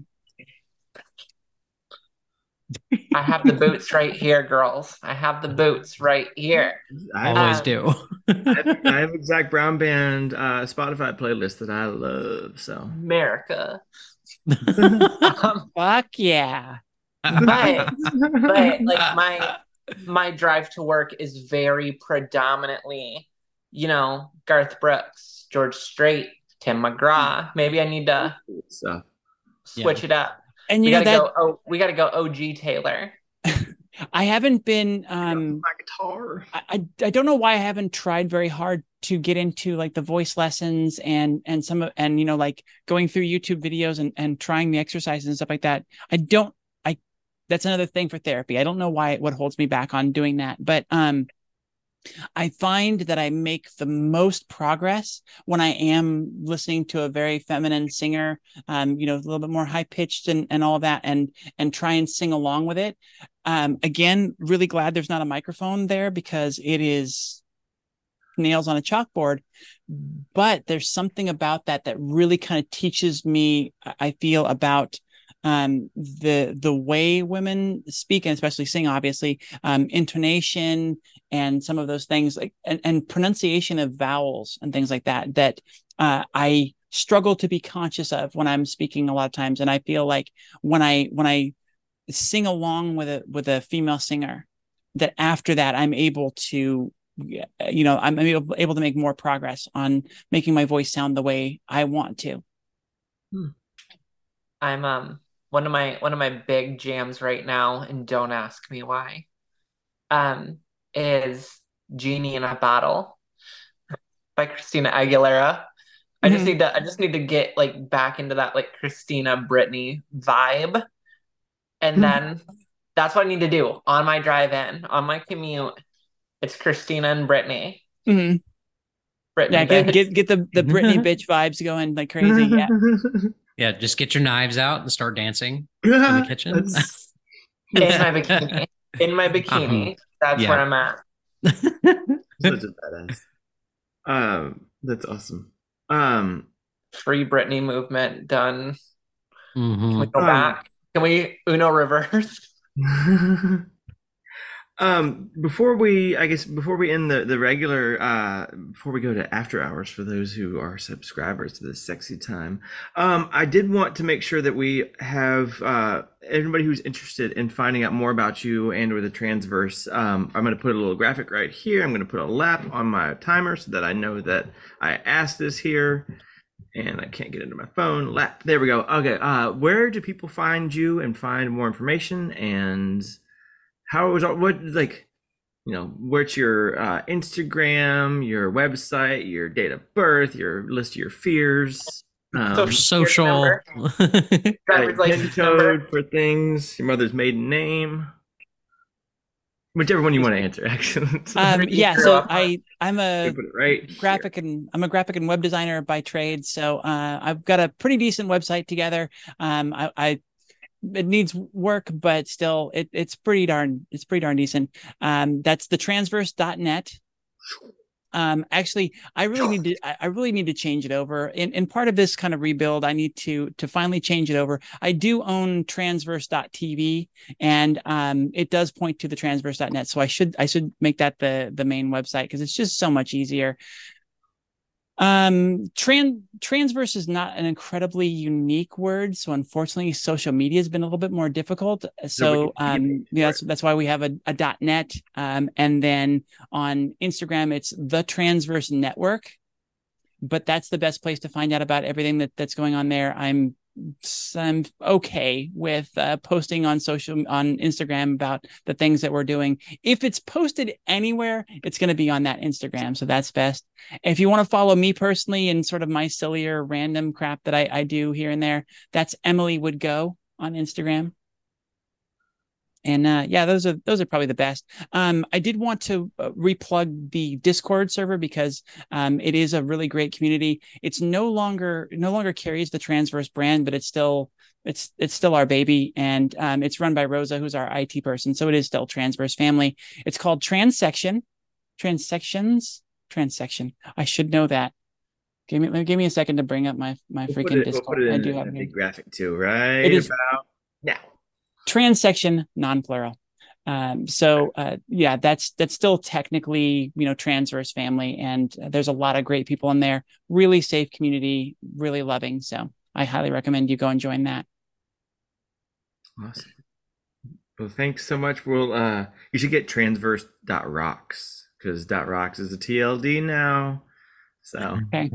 I have the boots right here, girls. I have the boots right here. I, Always Um, do. I have, I have a Zac Brown Band uh, Spotify playlist that I love. So America. Um, Fuck yeah. but but like my my drive to work is very predominantly, you know, Garth Brooks, George Strait, Tim McGraw. Maybe I need to so switch it up. And We you know gotta that go. Oh, we gotta go. OG Taylor. I haven't been um my guitar. I, I I don't know why I haven't tried very hard to get into like the voice lessons and and some of and you know like going through YouTube videos and and trying the exercises and stuff like that. I don't I that's another thing for therapy. I don't know why what holds me back on doing that, but um I find that I make the most progress when I am listening to a very feminine singer, um, you know, a little bit more high pitched and, and all that, and and try and sing along with it. Um, again, really glad there's not a microphone there because it is nails on a chalkboard. But there's something about that that really kind of teaches me, I I feel, about um the the way women speak and especially sing obviously um intonation and some of those things like and, and pronunciation of vowels and things like that that uh i struggle to be conscious of when i'm speaking a lot of times. And i feel like when i when i sing along with a with a female singer that after that i'm able to you know i'm able, able to make more progress on making my voice sound the way i want to. I'm um one of my one of my big jams right now, and don't ask me why. Um, is Genie in a Bottle by Christina Aguilera. I just Mhm. need to I just need to get like back into that like Christina Britney vibe. And then that's what I need to do on my drive in, on my commute. It's Christina and Britney. Mhm. Britney yeah get, get get the the Britney bitch vibes going like crazy yeah yeah, just get your knives out and start dancing in the kitchen. That's- in my bikini. In my bikini. That's Yeah. where I'm at. such a badass. Um, that's awesome. Um, Free Britney movement done. Can we go Um, back? Can we Uno reverse? Um, before we, I guess, before we end the the regular, uh, before we go to after hours for those who are subscribers to this sexy time, um, I did want to make sure that we have uh everybody who's interested in finding out more about you and or the transverse. Um, I'm going to put a little graphic right here. I'm going to put a lap on my timer so that I know that I asked this here. and I can't get into my phone. Lap. There we go. Okay. Uh, where do people find you and find more information? And how is what like, you know, where's your uh, Instagram, your website, your date of birth, your list of your fears, um, Social- Social. Driver's like, license number. code for things, your mother's maiden name, whichever one you want to answer. Actually, Um, yeah, so I'll I I'm a put it right. here. graphic and I'm a graphic and web designer by trade. So uh, I've got a pretty decent website together. Um, I, I it needs work, but still it, it's pretty darn it's pretty darn decent. Um, that's the transverse.net. Um, actually, I really need to I really need to change it over. In in part of this kind of rebuild, I need to to finally change it over. I do own transverse.tv and um it does point to the transverse.net. So I should I should make that the the main website because it's just so much easier. Um, trans transverse is not an incredibly unique word, so unfortunately, social media has been a little bit more difficult. So, um, yeah, that's that's why we have a, a dot net. Um, and then on Instagram, it's the Transverse Network. But that's the best place to find out about everything that that's going on there. I'm I'm okay with uh, posting on social on Instagram about the things that we're doing. If it's posted anywhere, it's going to be on that Instagram, so that's best. If you want to follow me personally and sort of my sillier random crap that I, I do here and there, that's Emily would go on Instagram. And uh, yeah, those are those are probably the best. Um, I did want to uh, replug the Discord server because um, it is a really great community. It's no longer no longer carries the Transverse brand, but it's still it's it's still our baby, and um, it's run by Rosa, who's our IT person. So it is still Transverse family. It's called Transection, Transections, Transection. I should know that. Give me give me a second to bring up my my We'll freaking it, we'll Discord. it I do have a big graphic too, right It is- about now. Transection non-plural. Um, so uh, yeah, that's that's still technically you know transverse family, and there's a lot of great people in there. Really safe community, really loving. So I highly recommend you go and join that. Awesome. Well, thanks so much. We'll uh, you should get transverse dot rocks because dot .rocks is a TLD now. So Okay,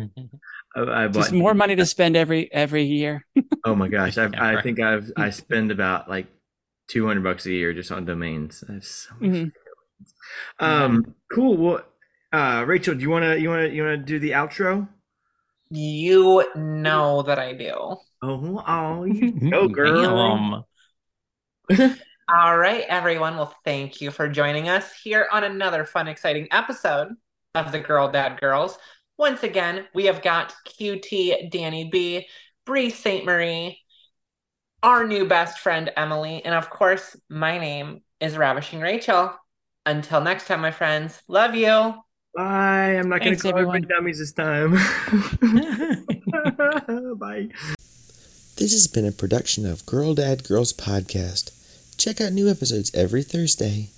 I, I just bought- more money to spend every every year. Oh my gosh, I've, Yeah, I think I've I spend about like two hundred bucks a year just on domains. I have so many Mhm. Um, cool. Well, uh, Rachel, do you wanna you wanna you wanna do the outro? You know that I do. Oh, oh, you go, girl. All right, everyone. Well, thank you for joining us here on another fun, exciting episode of the Girl Dad Girls. Once again, we have got QT Danny B, Bree St. Marie, our new best friend Emily, and of course, my name is Ravishing Rachel. Until next time, my friends, love you. Bye. I'm not gonna Thanks, call everybody everyone. dummies this time. Bye. This has been a production of Girl Dad Girls Podcast. Check out new episodes every Thursday.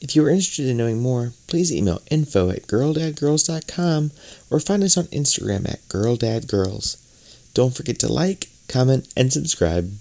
If you are interested in knowing more, please email info at girldadgirls.com or find us on Instagram at girldadgirls. Don't forget to like, comment, and subscribe.